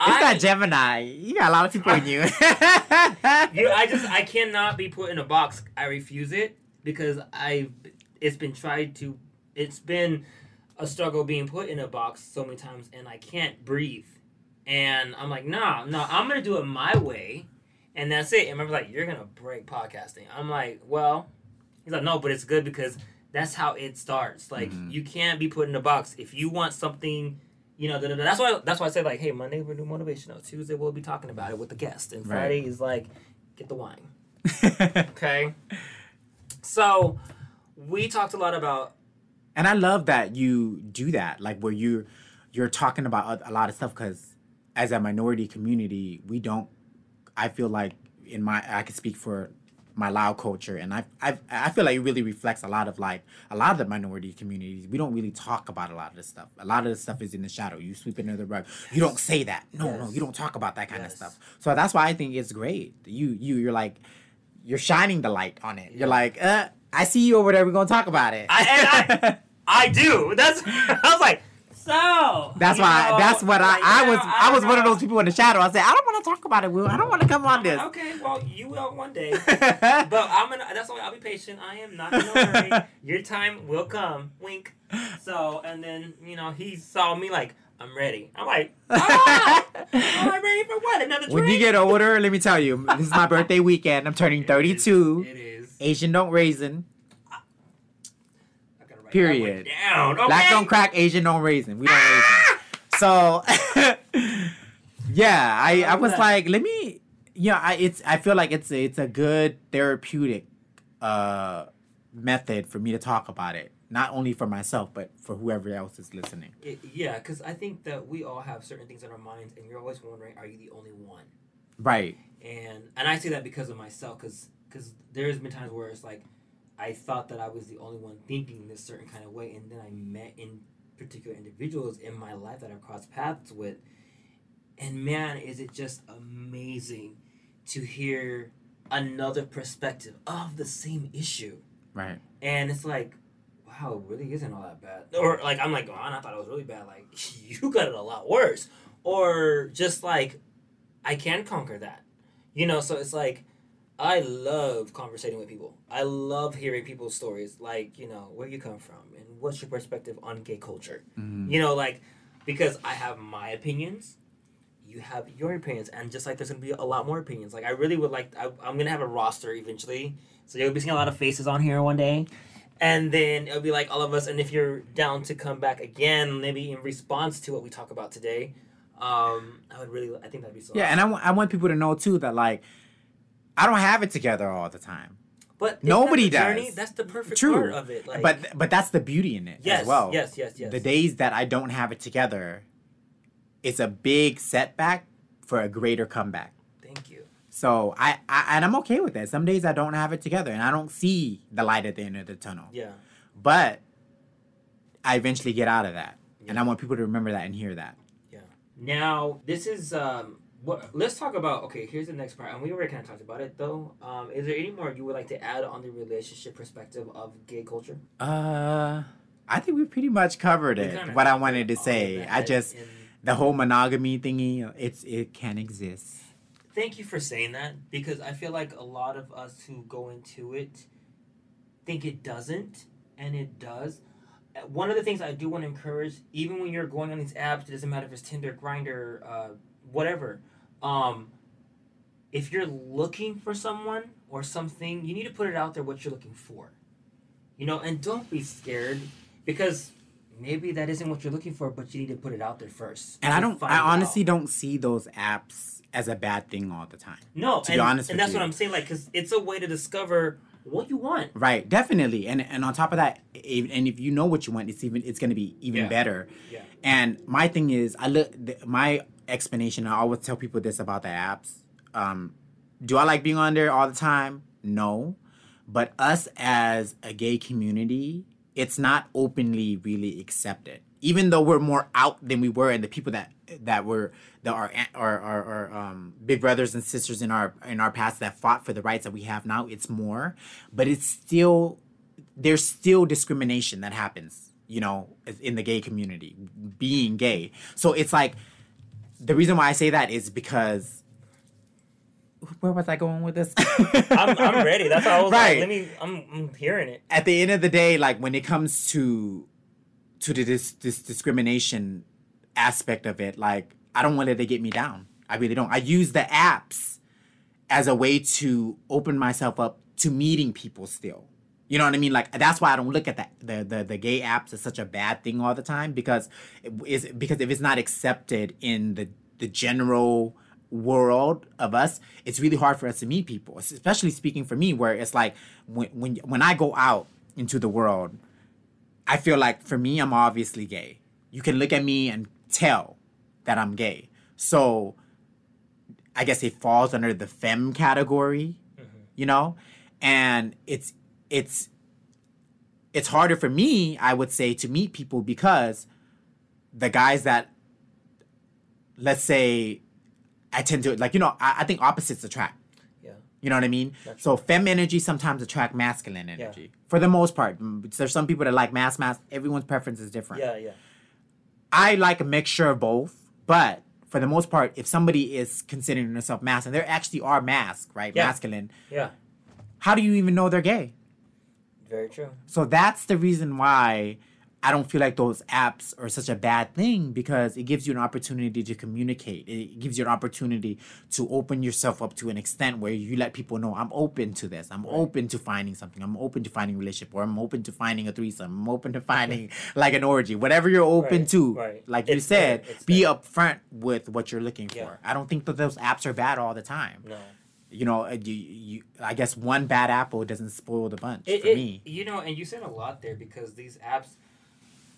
I, not Gemini. You got a lot of people in you. you, I just, I cannot be put in a box. I refuse it because I, it's been tried to, it's been a struggle being put in a box so many times, and I can't breathe. And I'm like, nah, no, I'm gonna do it my way, and that's it. And remember, like, you're gonna break podcasting. I'm like, well, he's like, no, but it's good because that's how it starts. Like, Mhm. you can't be put in a box if you want something. You know, da, da, da. that's why. That's why I say like, hey, Monday we're doing motivational. Tuesday we'll be talking about it with the guest, and Right. Friday is like, get the wine. Okay. So we talked a lot about and I love that you do that, like where you you're talking about a- a lot of stuff because as a minority community, we don't. I feel like in my I can speak for my Lao culture, and I I I feel like it really reflects a lot of like a lot of the minority communities. We don't really talk about a lot of this stuff. A lot of this stuff is in the shadow. You sweep it under the rug. You don't say that. No, no, you don't talk about that kind Yes. of stuff. So that's why I think it's great. You you you're like you're shining the light on it. You're like, uh, I see you over there. We're gonna talk about it. I- and I- I do. That's I was like, so That's why. know, that's what I. I was. know, I was don't one of those people in the shadow. I said, I don't want to talk about it, Will. I don't want to come on this. Okay, well, you will one day. but I'm gonna. That's why I'll be patient. I am not gonna hurry. Your time will come. Wink. So, and then you know he saw me like I'm ready. I'm like, ah, I'm ready for what? Another drink? when you get older, let me tell you, this is my birthday weekend. I'm turning 32. It is. Asian don't raisin. I gotta write Period. down. Okay? Black don't crack. Asian don't raisin. We don't raisin. So, yeah, I, I was like, let me. Yeah, I it's. I feel like it's a, it's a good therapeutic uh method for me to talk about it, not only for myself but for whoever else is listening. It, yeah, because I think that we all have certain things in our minds, and you're always wondering, are you the only one? Right. and and I say that because of myself, because because there's been times where it's like I thought that I was the only one thinking this certain kind of way, and then I met in particular individuals in my life that I've crossed paths with, and man, is it just amazing to hear another perspective of the same issue, Right. and it's like. Wow, it really isn't all that bad. Or like I'm like, oh, I thought it was really bad. Like you got it a lot worse. Or just like I can conquer that. You know, so it's like I love conversating with people. I love hearing people's stories, like, you know, where you come from and what's your perspective on gay culture. Mhm. You know, like because I have my opinions, you have your opinions, and just like there's gonna be a lot more opinions. Like I really would like I, I'm gonna have a roster eventually, so you'll be seeing a lot of faces on here one day. And then it'll be like all of us, and if you're down to come back again, maybe in response to what we talk about today, um, I would really, I think that'd be so. Yeah, and I want I want people to know too that like I don't have it together all the time. But Nobody that does. That's the perfect True. part of it. Like, but but that's the beauty in it yes, as well. yes, yes, yes. The days that I don't have it together, it's a big setback for a greater comeback. Thank you. So I, I and I'm okay with that. Some days I don't have it together and I don't see the light at the end of the tunnel. Yeah. But I eventually get out of that. And I want people to remember that and hear that. Yeah. Now this is um. What, let's talk about okay. Here's the next part, and we already kind of talked about it though. Um, is there any more you would like to add on the relationship perspective of gay culture? Uh I think we pretty much covered it. kinda What I wanted to say. I just the whole monogamy thingy, it's it can exist. thank you for saying that because I feel like a lot of us who go into it think it doesn't, and it does. Uh, One of the things I do want to encourage, even when you're going on these apps, it doesn't matter if it's Tinder, Grindr, uh, whatever. Um, if you're looking for someone or something, you need to put it out there what you're looking for. You know, and don't be scared because maybe that isn't what you're looking for, but you need to put it out there first. And I don't. I honestly out. don't see those apps as a bad thing all the time. No, to and, be honest and that's you. what I'm saying. Like, because it's a way to discover what you want. Right, definitely, and and on top of that, if, and if you know what you want, it's even it's gonna be even Yeah. better. Yeah. And my thing is, I look my explanation. I always tell people this about the apps. Um, do I like being on there all the time? No, but us as a gay community, it's not openly really accepted. Even though we're more out than we were, and the people that that were that are our, our, our um, big brothers and sisters in our in our past that fought for the rights that we have now, it's more, but it's still there's still discrimination that happens, you know, in the gay community, being gay. So it's like the reason why I say that is because where was I going with this? I'm, I'm ready. That's how I was Right. like, let me, I'm, I'm hearing it. At the end of the day, like when it comes to to the this this discrimination aspect of it, like I don't want it to get me down. I really don't. I use the apps as a way to open myself up to meeting people still. You know what I mean? Like that's why I don't look at that the the, the gay apps as such a bad thing all the time because it is because if it's not accepted in the the general world of us, it's really hard for us to meet people. Especially speaking for me, where it's like when when when I go out into the world, I feel like for me, I'm obviously gay. You can look at me and tell that I'm gay. So I guess it falls under the femme category, mm-hmm. you know? And it's it's it's harder for me, I would say, to meet people because the guys that let's say I tend to like, you know, I, I think opposites attract. Yeah. You know what I mean? That's so femme energy sometimes attract masculine energy. For the most part. There's some people that like mass mass. Everyone's preference is different. Yeah, yeah. I like a mixture of both, but for the most part, if somebody is considering themselves mass, and there actually are masc, right? Yeah. Masculine. Yeah. How do you even know they're gay? Very true. So that's the reason why I don't feel like those apps are such a bad thing because it gives you an opportunity to communicate. It gives you an opportunity to open yourself up to an extent where you let people know I'm open to this. I'm open to finding something. I'm open to finding a relationship or I'm open to finding a threesome. I'm open to finding like an orgy. Whatever you're open Right, to. right. Like you said, be upfront with what you're looking Yeah. for. I don't think that those apps are bad all the time. No. You know, uh, you, you, I guess one bad apple doesn't spoil the bunch It, for it- me. You know, and you said a lot there because these apps,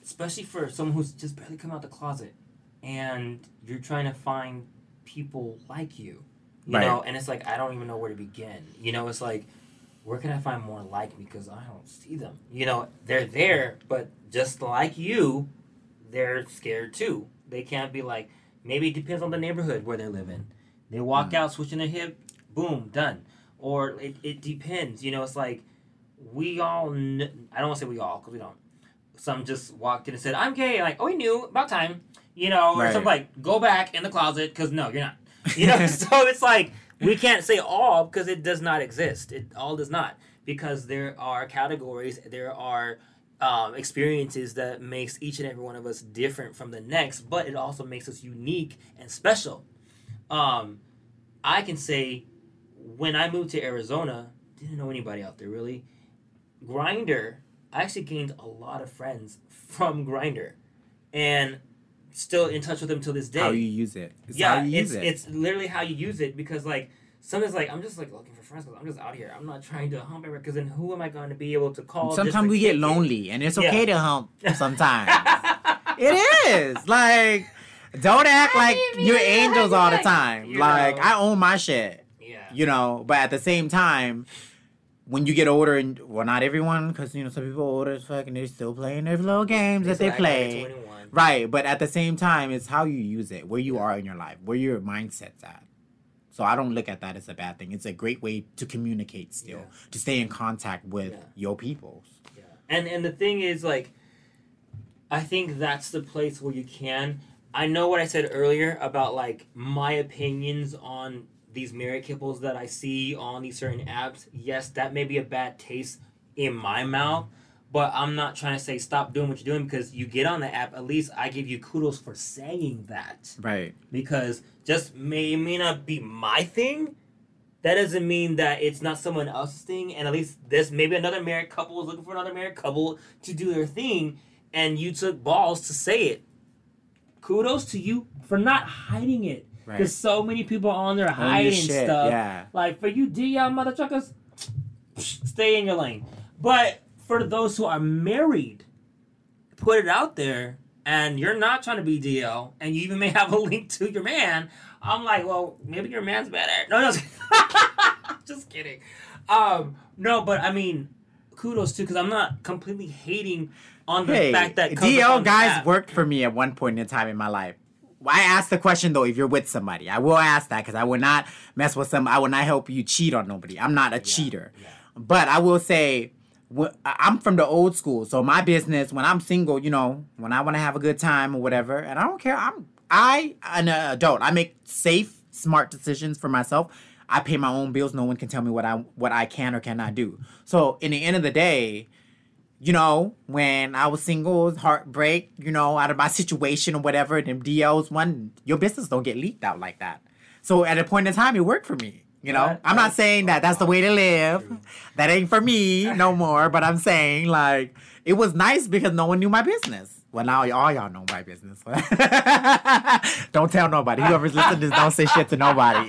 especially for someone who's just barely come out the closet, and you're trying to find people like you, you Right. know, and it's like I don't even know where to begin. You know, it's like where can I find more like me because I don't see them. You know, they're there, but just like you, they're scared too. They can't be like maybe it depends on the neighborhood where they're living. They walk Mm. out, switching their hip, boom, done. Or it, it depends. You know, it's like we all. Kn- I don't want to say we all because we don't. Some just walked in and said, "I'm gay." Like, oh, we knew about time. You know, or Right. some like go back in the closet because no, you're not. You know, so it's like we can't say all because it does not exist. It all does not because there are categories. There are um, experiences that makes each and every one of us different from the next, but it also makes us unique and special. Um, I can say when I moved to Arizona, didn't know anybody out there really. Grindr, I actually gained a lot of friends from Grindr, and still in touch with them till this day. How you use it. It's yeah, how you it's it. it's literally how you use it because like sometimes like I'm just like looking for friends because I'm just out here. I'm not trying to hump everyone because then who am I going to be able to call? just Sometimes to we get kick it? lonely, and it's Yeah. okay to hump sometimes. it is. Like, don't act like you're angels all the time. you Like, know. I own my shit, yeah. You know, but at the same time, when you get older, and well, not everyone, because, you know, some people older as fuck and they're still playing their little games that they Act like they're play. Right, but at the same time, it's how you use it, where you are in your life, where your mindset's at. So I don't look at that as a bad thing. It's a great way to communicate still, Yeah. to stay in contact with Yeah. your peoples. Yeah. And and the thing is like I think that's the place where you can I know what I said earlier about like my opinions on these married couples that I see on these certain apps. Yes, that may be a bad taste in my mouth, but I'm not trying to say stop doing what you're doing because you get on the app. At least I give you kudos for saying that Right. because just may it may not be my thing, that doesn't mean that it's not someone else's thing. And at least this, maybe another married couple is looking for another married couple to do their thing, and you took balls to say it. Kudos to you for not hiding it. Right. Because so many people are on there hiding shit, stuff. yeah. Like for you DL motherfuckers, stay in your lane. But for those who are married, put it out there and you're not trying to be DL and you even may have a link to your man. I'm like, well, maybe your man's better. No, no, just kidding. Um, no, but I mean, kudos too, because I'm not completely hating on the Hey, fact that DL guys worked for me at one point in time in my life. I ask the question though, if you're with somebody, I will ask that because I will not mess with some. I will not help you cheat on nobody. I'm not a cheater, but I will say, I'm from the old school. So my business, when I'm single, you know, when I want to have a good time or whatever, and I don't care. I'm I an adult. I make safe, smart decisions for myself. I pay my own bills. No one can tell me what I what I can or cannot do. So in the end of the day, you know, when I was single, heartbreak, you know, out of my situation or whatever, them DLs, one, your business don't get leaked out like that. So at a point in time, it worked for me. You know, Right. I'm not saying that that's the way to live. That ain't for me no more. But I'm saying like it was nice because no one knew my business. Well, now all y'all know my business. don't tell nobody. Whoever's listening to this, don't say shit to nobody.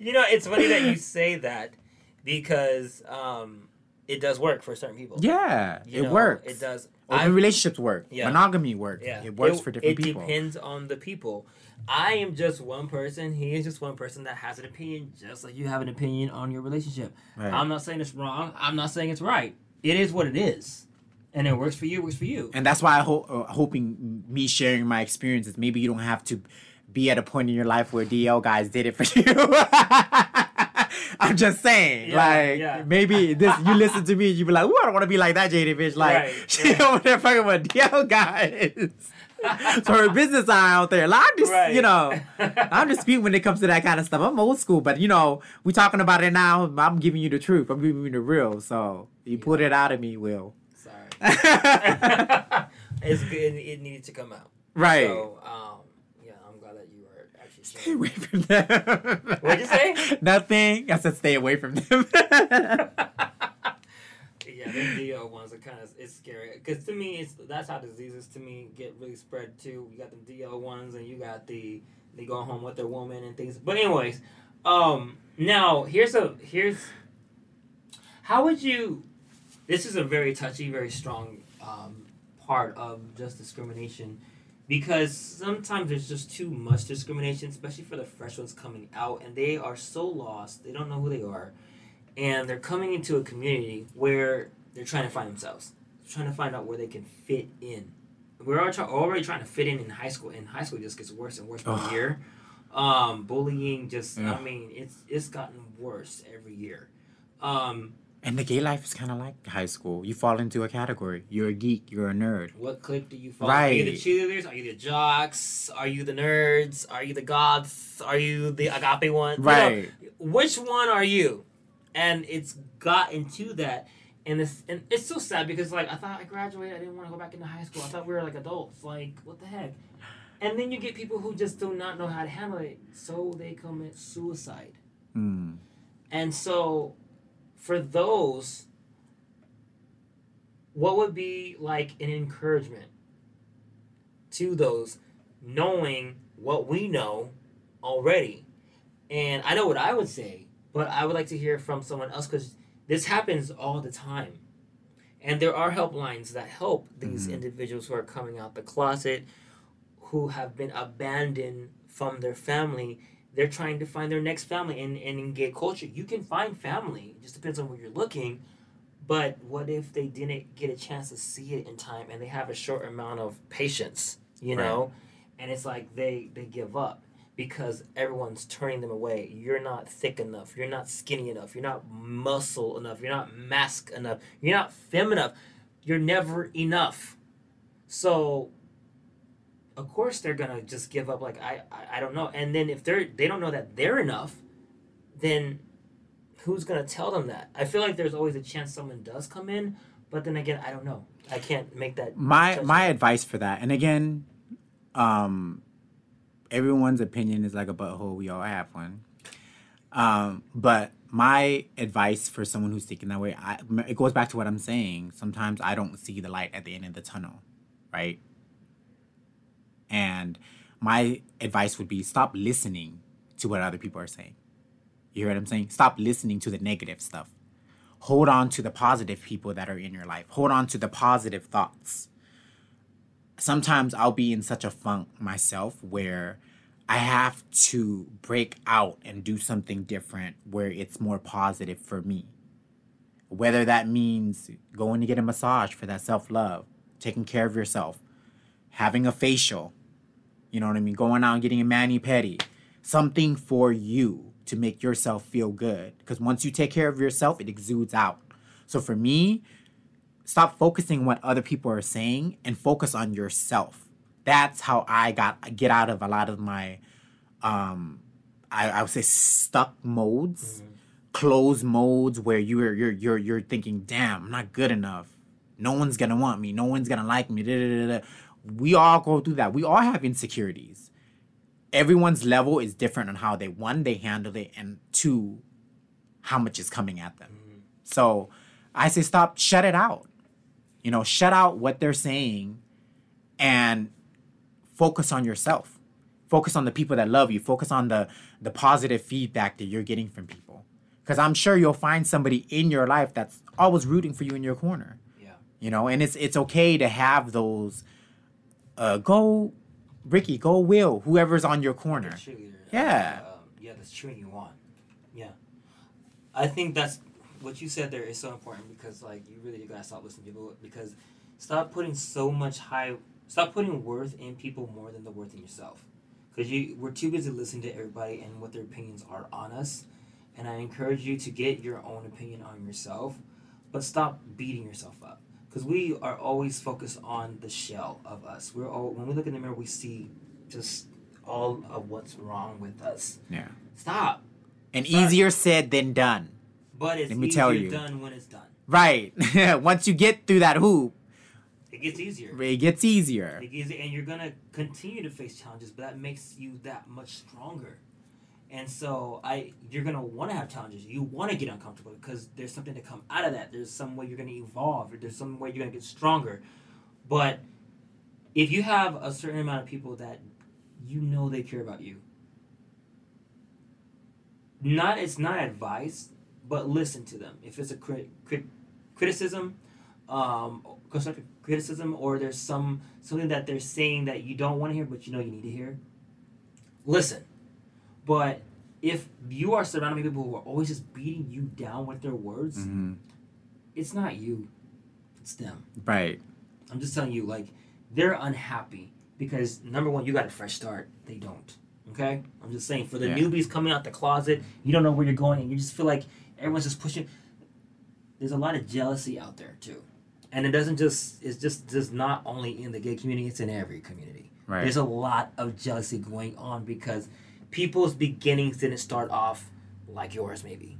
You know, it's funny that you say that because um, it does work for certain people. yeah, You it know, works. It does. Open relationships work. Yeah. Monogamy works. Yeah, It works for different it people. It depends on the people. I am just one person. He is just one person that has an opinion, just like you have an opinion on your relationship. Right. I'm not saying it's wrong. I'm not saying it's right. It is what it is, and it works for you. It works for you. and that's why I hope uh, hoping me sharing my experiences. Maybe you don't have to be at a point in your life where DL guys did it for you. I'm just saying, Yeah, like yeah. maybe this you listen to me and you be like, "Ooh, I don't want to be like that Jada bitch." Like Right, she right. over there fucking with DL guys. so her business eye out there. Like, I'm just, Right. you know, I'm just speaking when it comes to that kind of stuff. I'm old school, but you know, we talking about it now. I'm giving you the truth. I'm giving you the real. So you put it out of me, Will. Sorry. it's good. It needed to come out. right. So, um, yeah, I'm glad that you were actually. Stay away from them. What'd you say? Nothing. I said stay away from them. Yeah, the DL ones are kind of it's scary because to me it's that's how diseases to me get really spread too. You got the DL ones and you got the they go home with their woman and things. But anyways, um, now here's a here's how would you? This is a very touchy, very strong um, part of just discrimination because sometimes there's just too much discrimination, especially for the fresh ones coming out, and they are so lost. They don't know who they are and they're coming into a community where they're trying to find themselves, They're trying to find out where they can fit in. We're all try- already trying to fit in in high school, and high school just gets worse and worse per year. Um, bullying just, I mean, it's it's gotten worse every year. Um, and the gay life is kind of like high school. You fall into a category. You're a geek. You're a nerd. what clique do you follow? Right. Are you the Right. cheerleaders? Are you the jocks? Are you the nerds? Are you the goths? Are you the agape one? You know, Right. which one are you? And it's gotten to that, and it's and it's so sad because like I thought I graduated, I didn't want to go back into high school. I thought we were like adults. Like what the heck? And then you get people who just do not know how to handle it, so they commit suicide. Mm. And so, for those, what would be like an encouragement to those knowing what we know already? And I know what I would say, but I would like to hear from someone else because this happens all the time. And there are helplines that help these Mhm. individuals who are coming out the closet, who have been abandoned from their family they're trying to find their next family and, and in gay culture. You can find family it just depends on where you're looking. But what if they didn't get a chance to see it in time and they have a short amount of patience you know? And it's like they they give up because everyone's turning them away. You're not thick enough. You're not skinny enough. You're not muscle enough. You're not mask enough. You're not femme enough. You're never enough. So of course they're gonna just give up like I, I i don't know and then if they're they don't know that they're enough then who's gonna tell them that i feel like there's always a chance someone does come in but then again i don't know i can't make that my judgment. my advice for that and again um everyone's opinion is like a butthole we all have one Um, but my advice for someone who's thinking that way, I, it goes back to what I'm saying. Sometimes I don't see the light at the end of the tunnel, right? And my advice would be stop listening to what other people are saying. You hear what I'm saying? Stop listening to the negative stuff. Hold on to the positive people that are in your life. Hold on to the positive thoughts. Sometimes I'll be in such a funk myself where I have to break out and do something different where it's more positive for me. Whether that means going to get a massage for that self love, taking care of yourself, having a facial, you know what I mean? Going out and getting a mani pedi, something for you to make yourself feel good. Because once you take care of yourself, it exudes out. So for me, stop focusing what other people are saying and focus on yourself that's how I got get out of a lot of my um I, I would say stuck modes, mm-hmm. closed modes where you're you're you're you're thinking, damn, I'm not good enough. No one's gonna want me, no one's gonna like me. Da, da, da, we all go through that. We all have insecurities. Everyone's level is different on how they one, they handle it, and two, how much is coming at them. Mm-hmm. So I say stop, shut it out. You know, shut out what they're saying and focus on yourself focus on the people that love you focus on the the positive feedback that you're getting from people because i'm sure you'll find somebody in your life that's always rooting for you in your corner yeah you know and it's it's okay to have those uh go ricky go will whoever's on your corner yeah uh, yeah that's cheering you on yeah i think that's what you said there is so important because like you really gotta stop listening to people because stop putting so much high Stop putting worth in people more than the worth in yourself. Because you we're too busy listening to everybody and what their opinions are on us. And I encourage you to get your own opinion on yourself, but stop beating yourself up. Because we are always focused on the shell of us. We're all when we look in the mirror, we see just all of what's wrong with us. Yeah. Stop. And Stop. easier said than done. But it's Let me tell you. done when it's done. Right. Once you get through that hoop, it gets easier. It gets easier. It gets, and you're gonna continue to face challenges, but that makes you that much stronger. And so I, you're gonna want to have challenges. You want to get uncomfortable because there's something to come out of that. There's some way you're gonna evolve, or there's some way you're gonna get stronger. But if you have a certain amount of people that you know they care about you, not it's not advice, but listen to them. If it's a crit, crit, criticism, um, constructive criticism or there's some something that they're saying that you don't want to hear but you know you need to hear listen but if you are surrounded by people who are always just beating you down with their words mm-hmm. it's not you. It's them. Right. I'm just telling you like they're unhappy because number one you got a fresh start. They don't okay? I'm just saying for the yeah. newbies coming out the closet you don't know where you're going and you just feel like everyone's just pushing. There's a lot of jealousy out there too. And it doesn't just it's just just not only in the gay community it's in every community. Right. there's a lot of jealousy going on because people's beginnings didn't start off like yours maybe.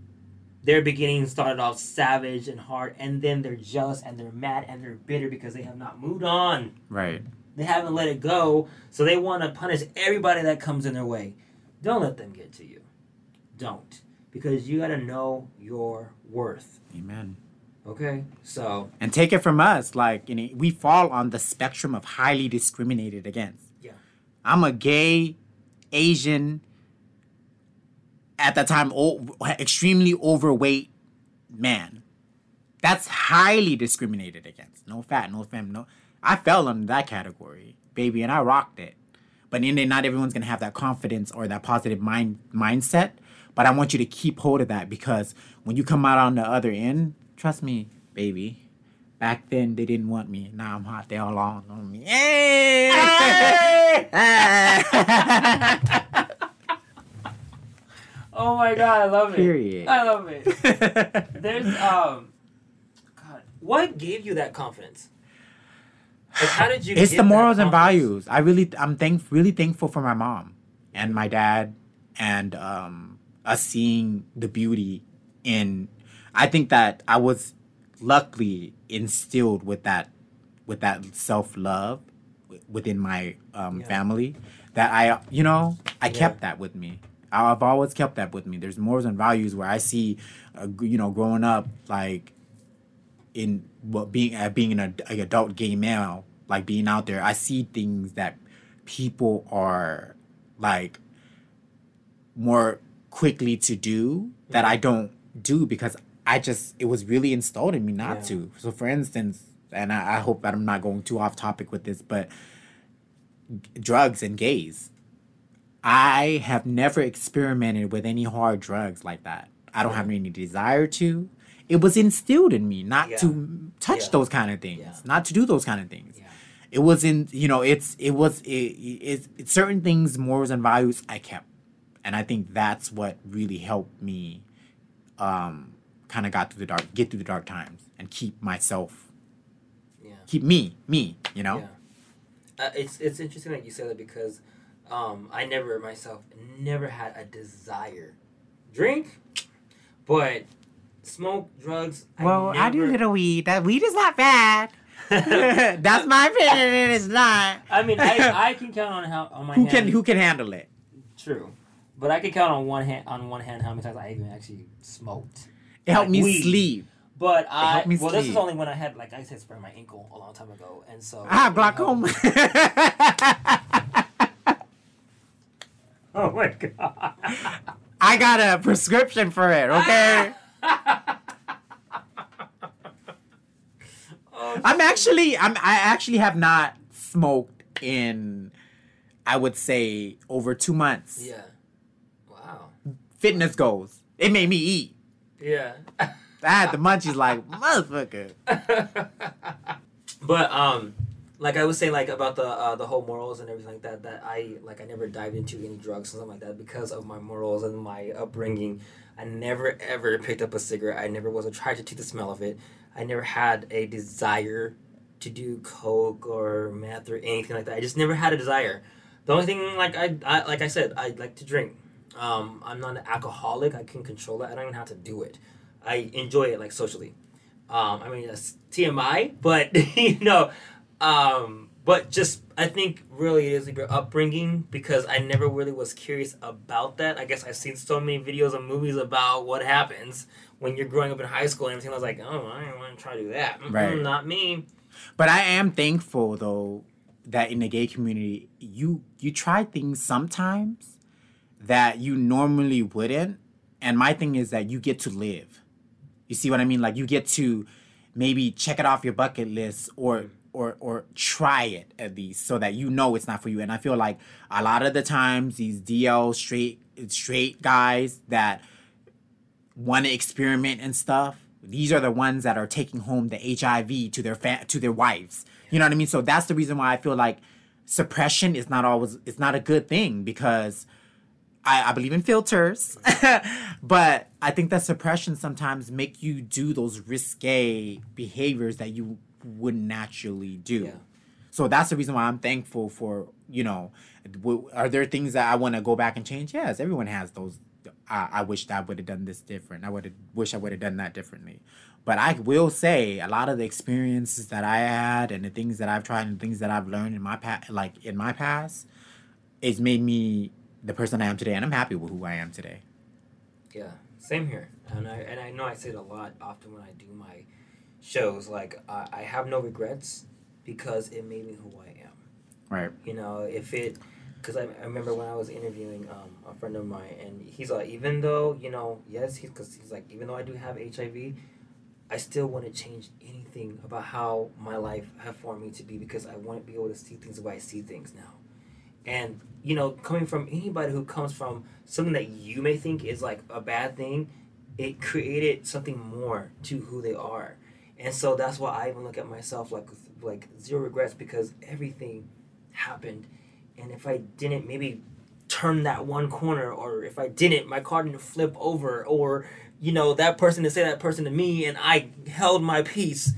Their beginnings started off savage and hard and then they're jealous and they're mad and they're bitter because they have not moved on. Right. They haven't let it go so they want to punish everybody that comes in their way. Don't let them get to you. Don't because you got to know your worth. Amen. Okay, so and take it from us, like you know, we fall on the spectrum of highly discriminated against. Yeah, I'm a gay, Asian, at that time, extremely overweight man. That's highly discriminated against. No fat, no fem, no. I fell under that category, baby, and I rocked it. But in the not everyone's gonna have that confidence or that positive mind mindset. But I want you to keep hold of that because when you come out on the other end, Trust me, baby. Back then they didn't want me. Now I'm hot. They all on me. Hey! oh my god, I love it. Period. I love it. There's um, God, what gave you that confidence? Like, how did you? It's the morals and values. I really, I'm thank, really thankful for my mom and my dad, and um, us seeing the beauty in I think that I was luckily instilled with that with that self love within my um, yeah. family that I you know I yeah. kept that with me. I've always kept that with me. There's morals and values where I see, uh, you know, growing up like in what being uh, being an ad- adult gay male, like being out there, I see things that people are like more quickly to do that I don't do because I just it was really installed in me not Yeah. to. So for instance, and I, I hope that I'm not going too off topic with this, but g- drugs and gays. I have never experimented with any hard drugs like that. I don't have any desire to. It was instilled in me not Yeah. to touch Yeah. those kind of things, not to do those kind of things. It was in, you know, it's it was it, it, it's certain things, morals and values I kept, and I think that's what really helped me, um, kind of got through the dark, get through the dark times, and keep myself, Yeah. keep me, me, you know. Yeah. Uh, it's it's interesting that you say that because um, I never myself never had a desire drink, but smoke drugs. Well, I, do never- little weed. That weed is not bad. That's my opinion. It's not. I mean, I, I can count on how on my Who hand. can who can handle it? True, but I can count on one hand on one hand how many times I even actually smoked. It helped Like me weed. sleep. But I well, this is only when I had like I said, sprained my ankle a long time ago, and so I have glaucoma. Um, oh my god! I got a prescription for it. Okay. I'm actually I'm I actually have not smoked in I would say over two months. yeah. Wow. Fitness goals. It made me eat. Yeah. I had the munchies like motherfucker. but um like I was saying like about the uh, the whole morals and everything like that that I like I never dived into any drugs or something like that because of my morals and my upbringing. I never ever picked up a cigarette. I never was attracted to the smell of it. I never had a desire to do coke or meth or anything like that. I just never had a desire. The only thing like I, I like I said I like to drink. Um, I'm not an alcoholic. I can control that. I don't even have to do it. I enjoy it like socially. Um, I mean, that's TMI, but you know, um, but just I think really it is your upbringing because I never really was curious about that. I guess I've seen so many videos and movies about what happens when you're growing up in high school and everything. I was like, oh, I don't want to try to do that. Mm-mm, Right. Not me. But I am thankful though that in the gay community you you try things sometimes that you normally wouldn't. And my thing is that you get to live. You see what I mean? Like you get to maybe check it off your bucket list or or or try it at least so that you know it's not for you. And I feel like a lot of the times these DL straight straight guys that want to experiment and stuff. These are the ones that are taking home the HIV to their fa- to their wives. You know what I mean? So that's the reason why I feel like suppression is not always it's not a good thing because I, I believe in filters, but I think that suppression sometimes make you do those risque behaviors that you wouldn't naturally do. Yeah. So that's the reason why I'm thankful for, you know, w- are there things that I want to go back and change? Yes, everyone has those. I, I wish that I would have done this different. I would have wish I would have done that differently. But I will say a lot of the experiences that I had and the things that I've tried and things that I've learned in my past, like in my past, it's made me the person I am today, and I'm happy with who I am today. Yeah, same here. And I and I know I say it a lot often when I do my shows. Like I I have no regrets because it made me who I am. Right. You know, if it, because I, I remember when I was interviewing um, a friend of mine, and he's like, even though you know, yes, he's because he's like, even though I do have HIV, I still wouldn't change anything about how my life have formed me to be because I want to be able to see things the way I see things now. And you know, coming from anybody who comes from something that you may think is like a bad thing, it created something more to who they are. And so that's why I even look at myself like like zero regrets because everything happened. And if I didn't maybe turn that one corner or if I didn't, my car didn't flip over or you know, that person to say that person to me and I held my peace,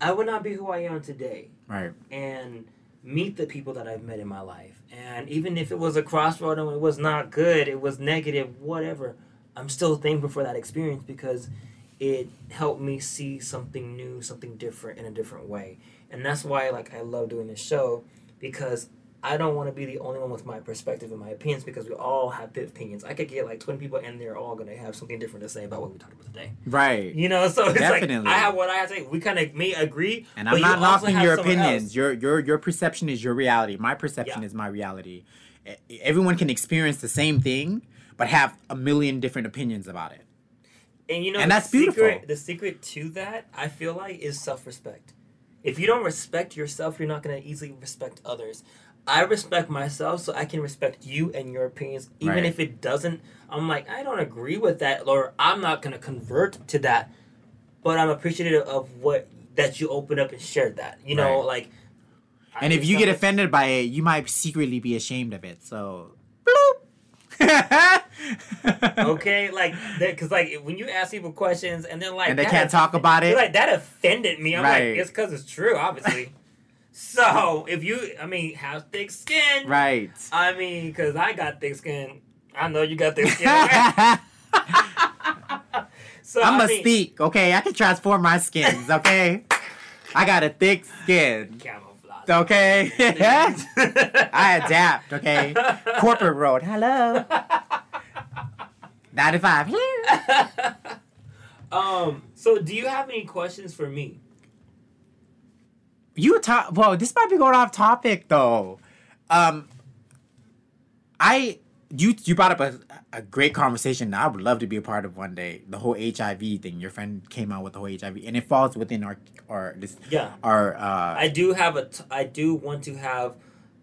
I would not be who I am today Right. and meet the people that I've met in my life. And even if it was a crossroad and it was not good, it was negative, whatever, I'm still thankful for that experience because it helped me see something new, something different in a different way. And that's why like I love doing this show because I don't want to be the only one with my perspective and my opinions because we all have bit opinions. I could get like twenty people and they're all gonna have something different to say about what we talked about today. Right. You know, so it's Definitely. like I have what I have to say. We kind of may agree, And I'm not knocking have your opinions. else. Your your your perception is your reality. My perception Yeah. is my reality. Everyone can experience the same thing, but have a million different opinions about it. And you know, And the that's beautiful. Secret, the secret to that, I feel like, is self-respect. If you don't respect yourself, you're not gonna easily respect others. I respect myself, so I can respect you and your opinions, even Right. if it doesn't. I'm like, I don't agree with that, or I'm not gonna convert to that. But I'm appreciative of what that you opened up and shared that. You know, Right. like. I And if you get offended by it, you might secretly be ashamed of it. So, bloop. okay, like, because like when you ask people questions and they're like, and they can't talk about it. like that offended me. I'm Right. like, it's because it's true, obviously. So if you, I mean, have thick skin, right. I mean, because I got thick skin. I know you got thick skin. I'm so I a mean, speak, okay? I can transform my skins, okay? I got a thick skin, Camouflage. okay? I adapt, okay? Corporate road, hello. 95, hello. um. So, do you have any questions for me? You talk. Whoa, this might be going off topic though. Um, I you you brought up a a great conversation that I would love to be a part of one day. The whole HIV thing. Your friend came out with the whole HIV, and it falls within our our this Yeah. our uh I do have a. T- I do want to have.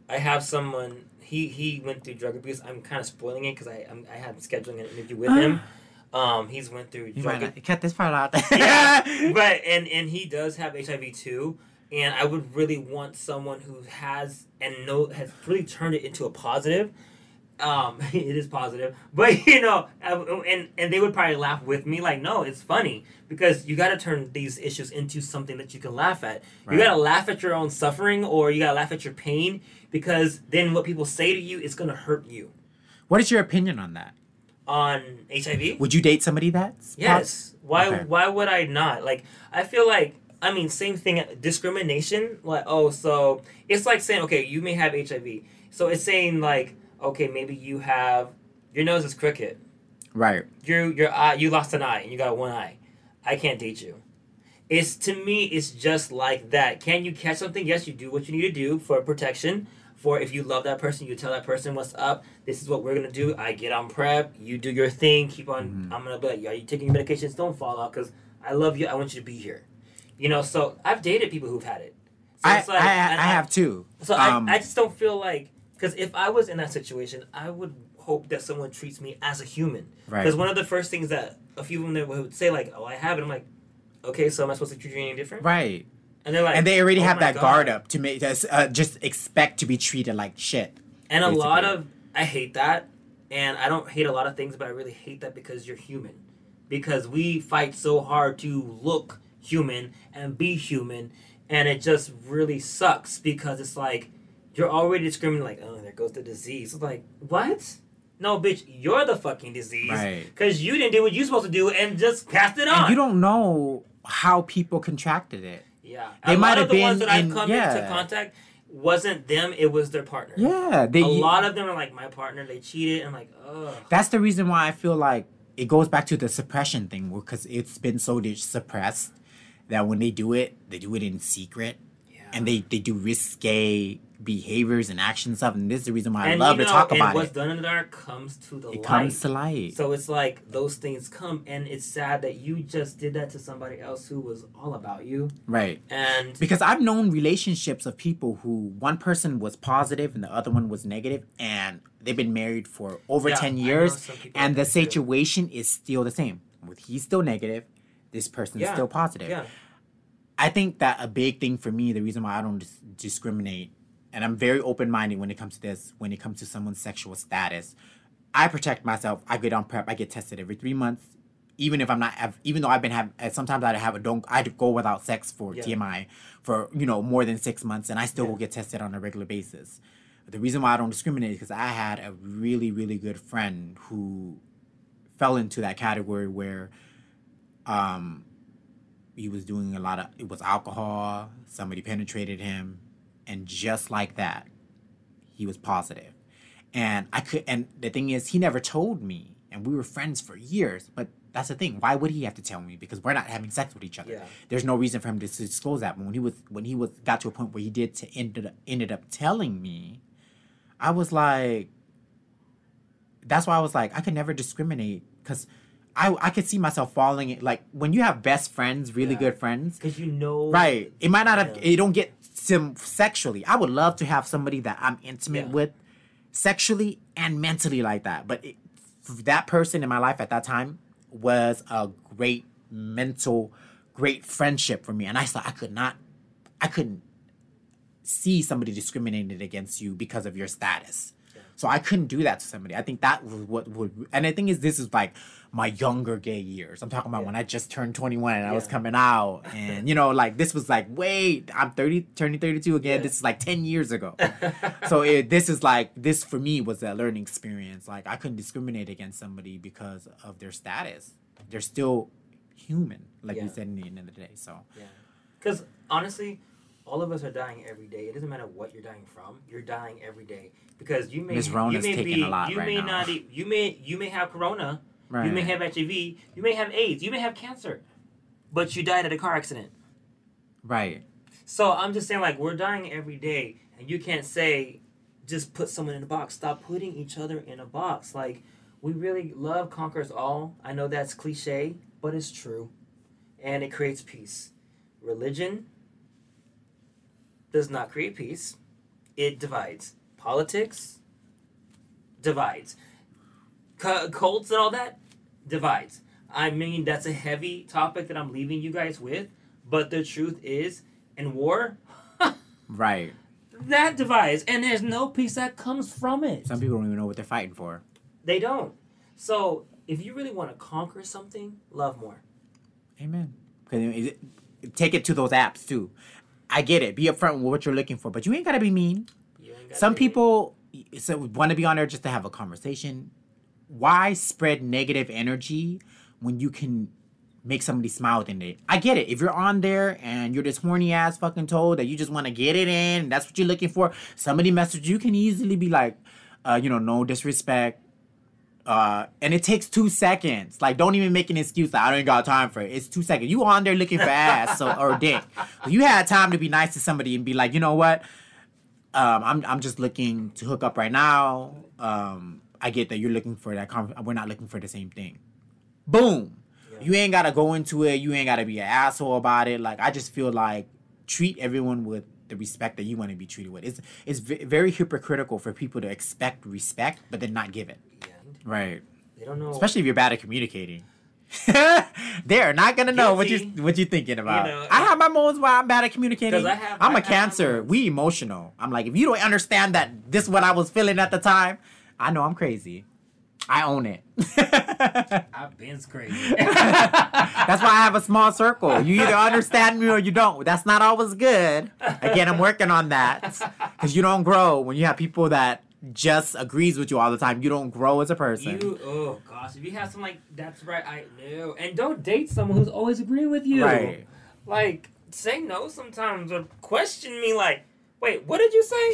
I have someone. He he went through drug abuse. I'm kind of spoiling it because I I'm, I had scheduling an interview with him. Um, he's went through you drug. might not, cut this part out. yeah, but and and he does have HIV too. And I would really want someone who has and know has really turned it into a positive. Um, it is positive, but you know, uh, and and they would probably laugh with me, like, no, it's funny because you got to turn these issues into something that you can laugh at. Right. You got to laugh at your own suffering, or you got to laugh at your pain, because then what people say to you is gonna hurt you. what is your opinion on that? On HIV, Would you date somebody that's Yes. Why Okay. why would I not? Like I feel like I mean same thing discrimination like oh so it's like saying okay you may have HIV. So it's saying like okay maybe you have your nose is crooked. right? You your eye you lost an eye and you got one eye. I can't date you. It's to me it's just like that. Can you catch something? Yes, you do what you need to do for protection. For if you love that person, you tell that person what's up. This is what we're gonna do. I get on prep. You do your thing. Keep on. Mhm. I'm gonna be like, are you taking your medications? Don't fall out because I love you. I want you to be here. You know. So I've dated people who've had it. So I, it's like- I, I and have too. So Um, I, I just don't feel like because if I was in that situation, I would hope that someone treats me as a human. right. Because one of the first things that a few of them would say, like, "Oh, I have it," I'm like, "Okay, so am I supposed to treat you any different?" Right. And they're like, and they already "Oh have that God." guard up to make us uh, just expect to be treated like shit. And a lot of I hate that, and I don't hate a lot of things, but I really hate that because you're human, because we fight so hard to look human and be human, and it just really sucks because it's like you're already discriminating, like, "Oh, there goes the disease." It's like, what? No, bitch, you're the fucking disease. Right. Because you didn't do what you're supposed to do and just passed it on. And you don't know how people contracted it. Yeah, They a might lot have of the ones that I've come yeah. into contact wasn't them; it was their partner. Yeah, they. a lot of them are like my partner. They cheated. I'm like, ugh. That's the reason why I feel like it goes back to the suppression thing, because it's been so suppressed that when they do it, they do it in secret, Yeah. and they they do risque behaviors and action stuff. And this is the reason why I love you to talk and about what's it. What's done in the dark comes to the It light. comes to light. so it's like those things come, and it's sad that you just did that to somebody else who was all about you. right. And Because I've known relationships of people who one person was positive and the other one was negative, and they've been married for over Yeah, 10 years, and the that too. situation is still the same. With he's still negative, this person's Yeah, still positive. yeah, I think that a big thing for me, the reason why I don't dis- discriminate, and I'm very open minded when it comes to this, when it comes to someone's sexual status, I protect myself. I get on prep. I get tested every three months, even if I'm not. I've- Even though I've been have, uh, sometimes I have a don't. I go without sex for Yeah. TMI for you know more than six months, and I still Yeah. will get tested on a regular basis. The reason why I don't discriminate is because I had a really really good friend who fell into that category where, um, he was doing a lot of it was alcohol somebody penetrated him and just like that he was positive, and I could. And the thing is, he never told me, and we were friends for years. But that's the thing. Why would he have to tell me? Because we're not having sex with each other. Yeah. There's no reason for him to disclose that. But when he was when he was got to a point where he did to ended up, ended up telling me, I was like, that's why I was like, I could never discriminate because. I, I could see myself falling in, like when you have best friends, really Yeah. good friends, Because you know. Right. It might not have. Yeah. It don't get sim sexually. I would love to have somebody that I'm intimate Yeah. with, sexually and mentally like that. But it, that person in my life at that time was a great mental, great friendship for me, and I thought I could not, I couldn't see somebody discriminated against you because of your status. So I couldn't do that to somebody. I think that was what would, and the thing is, this is like my younger gay years. I'm talking about Yeah. when I just turned 21 and I was coming out, and you know, like this was like, wait, I'm 30, turning 32 again. Yeah. This is like 10 years ago. so it, this is like this for me was a learning experience. Like I couldn't discriminate against somebody because of their status. They're still human, like Yeah. you said in the end of the day. So Yeah. Because honestly, all of us are dying every day. It doesn't matter what you're dying from. You're dying every day because you may Miss you Rona's may taking be a lot you right may now. not you may you may have corona. Right. You may have HIV. You may have AIDS. You may have cancer, but you died at a car accident. right. So I'm just saying, like, we're dying every day, and you can't say, just put someone in a box. Stop putting each other in a box. Like, we really love conquers all. I know that's cliche, but it's true, and it creates peace. Religion does not create peace; it divides. Politics divides. C- cults and all that divides. I mean, that's a heavy topic that I'm leaving you guys with, but the truth is, in war, Right. that divides, and there's no peace that comes from it. Some people don't even know what they're fighting for. They don't. So, if you really want to conquer something, love more. Amen. 'Cause it- it- take it to those apps too. I get it. Be upfront with what you're looking for, but you ain't gotta be mean. Gotta Some be- people so want to be on there just to have a conversation. Why spread negative energy when you can make somebody smile within it? I get it. If you're on there and you're this horny ass fucking toad that you just want to get it in, that's what you're looking for. Somebody message you can easily be like, uh, you know, no disrespect. Uh, and it takes two seconds. Like, don't even make an excuse. Like, I don't got time for it. It's two seconds. You on there looking for ass so, or dick. You had time to be nice to somebody and be like, you know what? Um, I'm I'm just looking to hook up right now. Um, I get that you're looking for that. Con- we're not looking for the same thing. Boom. Yeah. You ain't gotta go into it. You ain't gotta be an asshole about it. Like I just feel like treat everyone with the respect that you want to be treated with. It's it's v- very hypocritical for people to expect respect but then not give it. And Right. they don't know. Especially if you're bad at communicating. They're not gonna know what you Guilty. what you thinking about. know, I have my moments where I'm bad at communicating. I have- I'm I a have my cancer. We emotional. I'm like, if you don't understand that this is what I was feeling at the time, I know I'm crazy. I own it. I've been crazy. That's why I have a small circle. You either understand me or you don't. That's not always good. Again, I'm working on that because you don't grow when you have people that just agrees with you all the time. You don't grow as a person. You oh gosh, if you have someone like that's right, I know. And don't date someone who's always agreeing with you. Right. Like say no sometimes or question me like, wait, what did you say?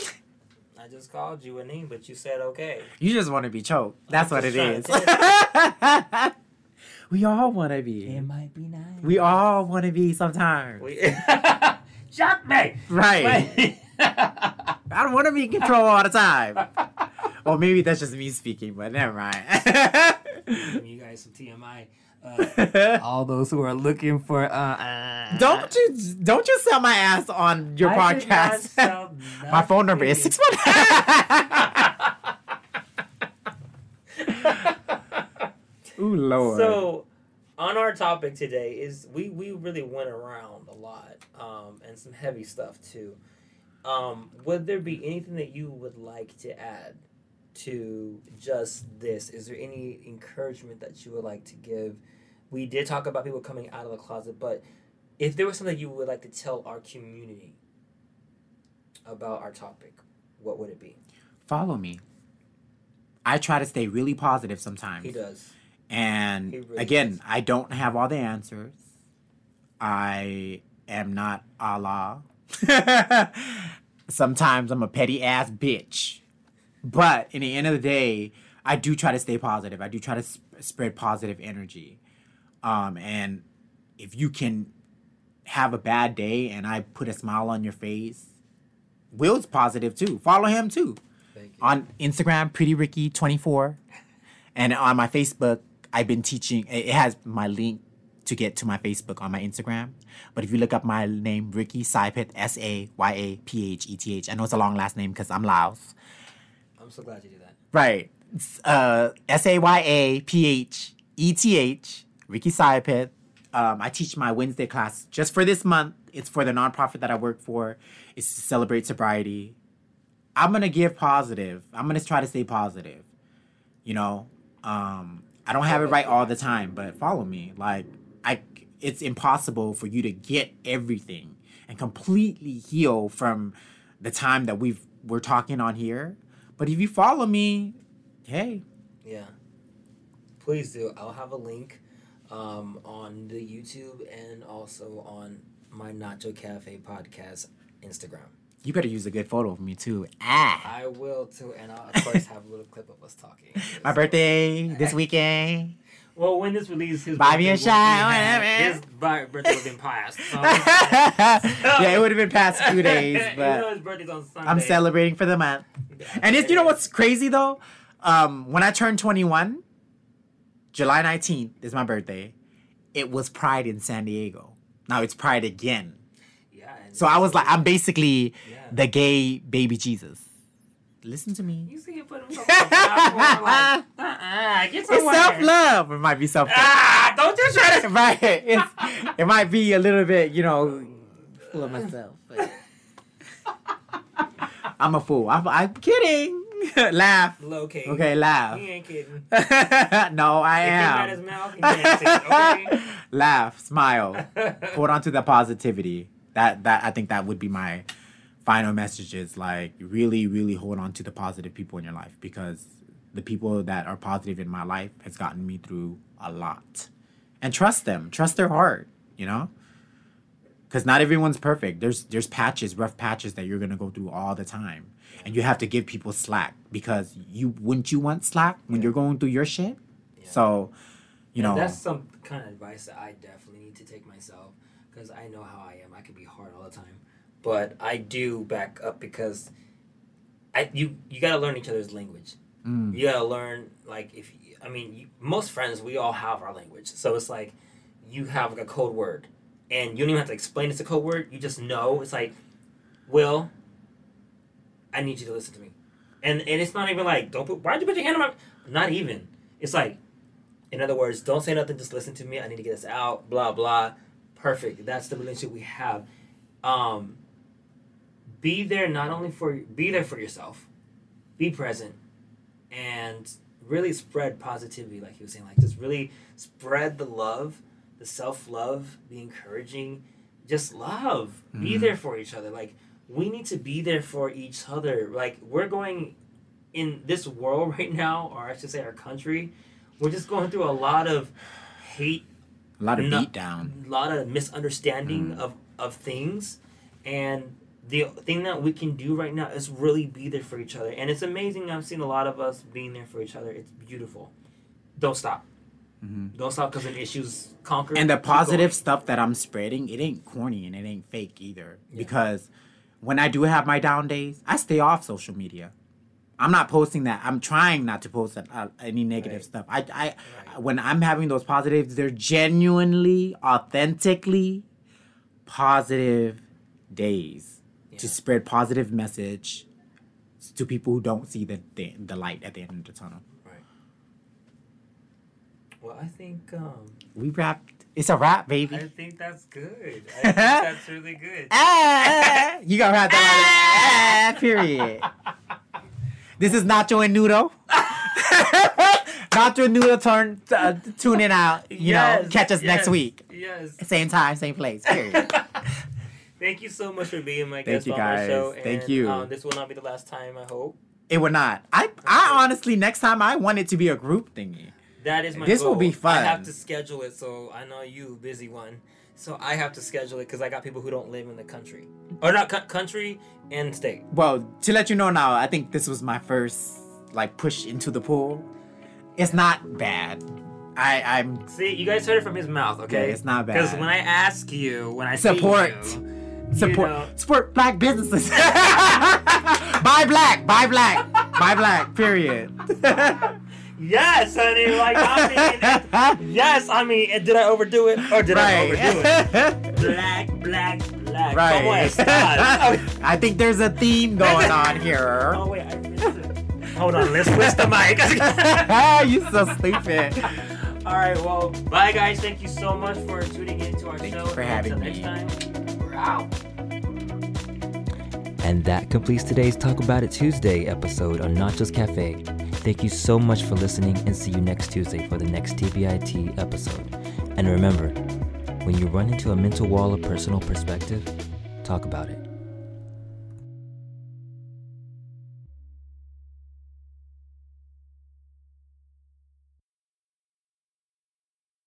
I just called you a name, but you said okay. You just want to be choked. That's I'm what it just is. trying we all want to be. It might be nice. We all want to be sometimes. We Shock me. right. I don't want to be in control all the time. or maybe that's just me speaking, but never mind. You guys some TMI. Uh, all those who are looking for uh, uh don't you don't you sell my ass on your I did not podcast. sell my phone number is six one. Ooh lord. So, on our topic today is we we really went around a lot, um, and some heavy stuff too. Um, would there be anything that you would like to add to just this? Is there any encouragement that you would like to give? We did talk about people coming out of the closet, but if there was something you would like to tell our community about our topic, what would it be? follow me. I try to stay really positive sometimes. He does. And He really again, does. I don't have all the answers. I am not Allah. Sometimes I'm a petty ass bitch. But in the end of the day, I do try to stay positive. I do try to sp- spread positive energy. Um, and if you can have a bad day and I put a smile on your face, Will's positive too. Follow him too. Thank you. On Instagram, Pretty Ricky 24. And on my Facebook, I've been teaching, it it has my link to get to my Facebook on my Instagram. But if you look up my name, Ricky Sayapheth, S A Y A P H E T H, I know it's a long last name because I'm Laos. I'm so glad you did that. Right. Uh, S A Y A P H E T H, Ricky Sayapheth. Um, I teach my Wednesday class just for this month. It's for the nonprofit that I work for. It's to celebrate sobriety. I'm gonna give positive. I'm gonna try to stay positive. You know, um, I don't have it right all the time, but follow me. Like I, it's impossible for you to get everything and completely heal from the time that we've we're talking on here. But if you follow me, hey, Yeah. Please do. I'll have a link um, on the YouTube and also on my Nacho Cafe podcast Instagram. You better use a good photo of me too. Ah, I will too, and I'll of course have a little clip of us talking. my birthday this weekend. Well, when this release, his Buy me birthday a will be shot, whatever. His birthday would have been passed. So, yeah, it would have been past two days, Even but though his birthday's on Sunday. I'm celebrating for the month. And it's you know what's crazy though? Um, when I turned 21, July 19th is my birthday. It was Pride in San Diego. Now it's Pride again. So I was like, I'm basically Yeah. the gay baby Jesus. Listen to me. You see him put himself on like, uh-uh, get It's self love. It might be self love. Ah, don't just try to. right. It's, it might be a little bit, you know, full of myself. But I'm a fool. I'm, I'm kidding. laugh. Low-key. Okay, laugh. He ain't kidding. no, I If he got his am. mouth, he okay? laugh, smile, hold on to the positivity. That that I think that would be my final message is like really, really hold on to the positive people in your life because the people that are positive in my life has gotten me through a lot. And trust them. Trust their heart, you know? Because not everyone's perfect. There's there's patches, rough patches that you're gonna go through all the time. And you have to give people slack because you wouldn't you want slack when you're going through your shit? Yeah. So, you know that's some kind of advice that I definitely need to take myself because I know how I am. I can be hard all the time, but I do back up because I you you got to learn each other's language. Mm. You got to learn like if I mean you, most friends we all have our language, so it's like you have like a code word, and you don't even have to explain it's a code word. You just know it's like, Will, I need you to listen to me, and and it's not even like don't put why'd you put your hand on my not even it's like in other words, don't say nothing, just listen to me. I need to get this out, blah, blah. Perfect. That's the relationship we have. Um, be there not only for, be there for yourself, be present, and really spread positivity, like he was saying. Like, just really spread the love, the self love, the encouraging, just love. Be Mhm. there for each other. Like, we need to be there for each other. Like, we're going in this world right now, or I should say our country, we're just going through a lot of hate, a lot of No- beat down. a lot of misunderstanding Mm. of, of things. And the thing that we can do right now is really be there for each other. And it's amazing. I've seen a lot of us being there for each other. It's beautiful. Don't stop. Mhm. Don't stop because an issue's conquered. And the positive stuff that I'm spreading, it ain't corny and it ain't fake either. Yeah. Because when I do have my down days, I stay off social media. I'm not posting that. I'm trying not to post uh, any negative Right. stuff. I, I, Right. when I'm having those positives, they're genuinely, authentically positive days to spread positive message to people who don't see the, the the light at the end of the tunnel. Right. Well, I think um, We wrapped. It's a wrap, baby. I think that's good. I think that's really good. Ah, you gotta have that. Ah, period. This is Nacho and Nudo. Nacho and Nudo turn uh, tune in out. You know, catch us next week. Yes. Same time, same place. Period. Thank you so much for being my Thank guest you, on my show. guys. Thank you. Um, this will not be the last time. I hope it would not. I I honestly next time I want it to be a group thingy. that is my. This will be fun. I have to schedule it, so I know you busy one. So I have to schedule it because I got people who don't live in the country, or not co- country and state. Well, to let you know now, I think this was my first like push into the pool. It's not bad. I I'm See, you guys heard it from his mouth, okay? Yeah, it's not bad. Because when I ask you, when I see Support. you, support know- support black businesses. buy black, buy black, buy black. Period. yes, honey. Like I mean, yes, I mean, did I overdo it or did I overdo it? right. Black, black, black. right. ¿Cómo estás? I think there's a theme going on here. oh wait, I missed it. Hold on, let's switch the mic. You're so stupid. All right, well, bye guys. Thank you so much for tuning in to our Thank show. you for having Until me. next time, we're out. And that completes today's Talk About It Tuesday episode on Nachos Cafe. Thank you so much for listening and see you next Tuesday for the next TBIT episode. And remember, when you run into a mental wall of personal perspective, talk about it.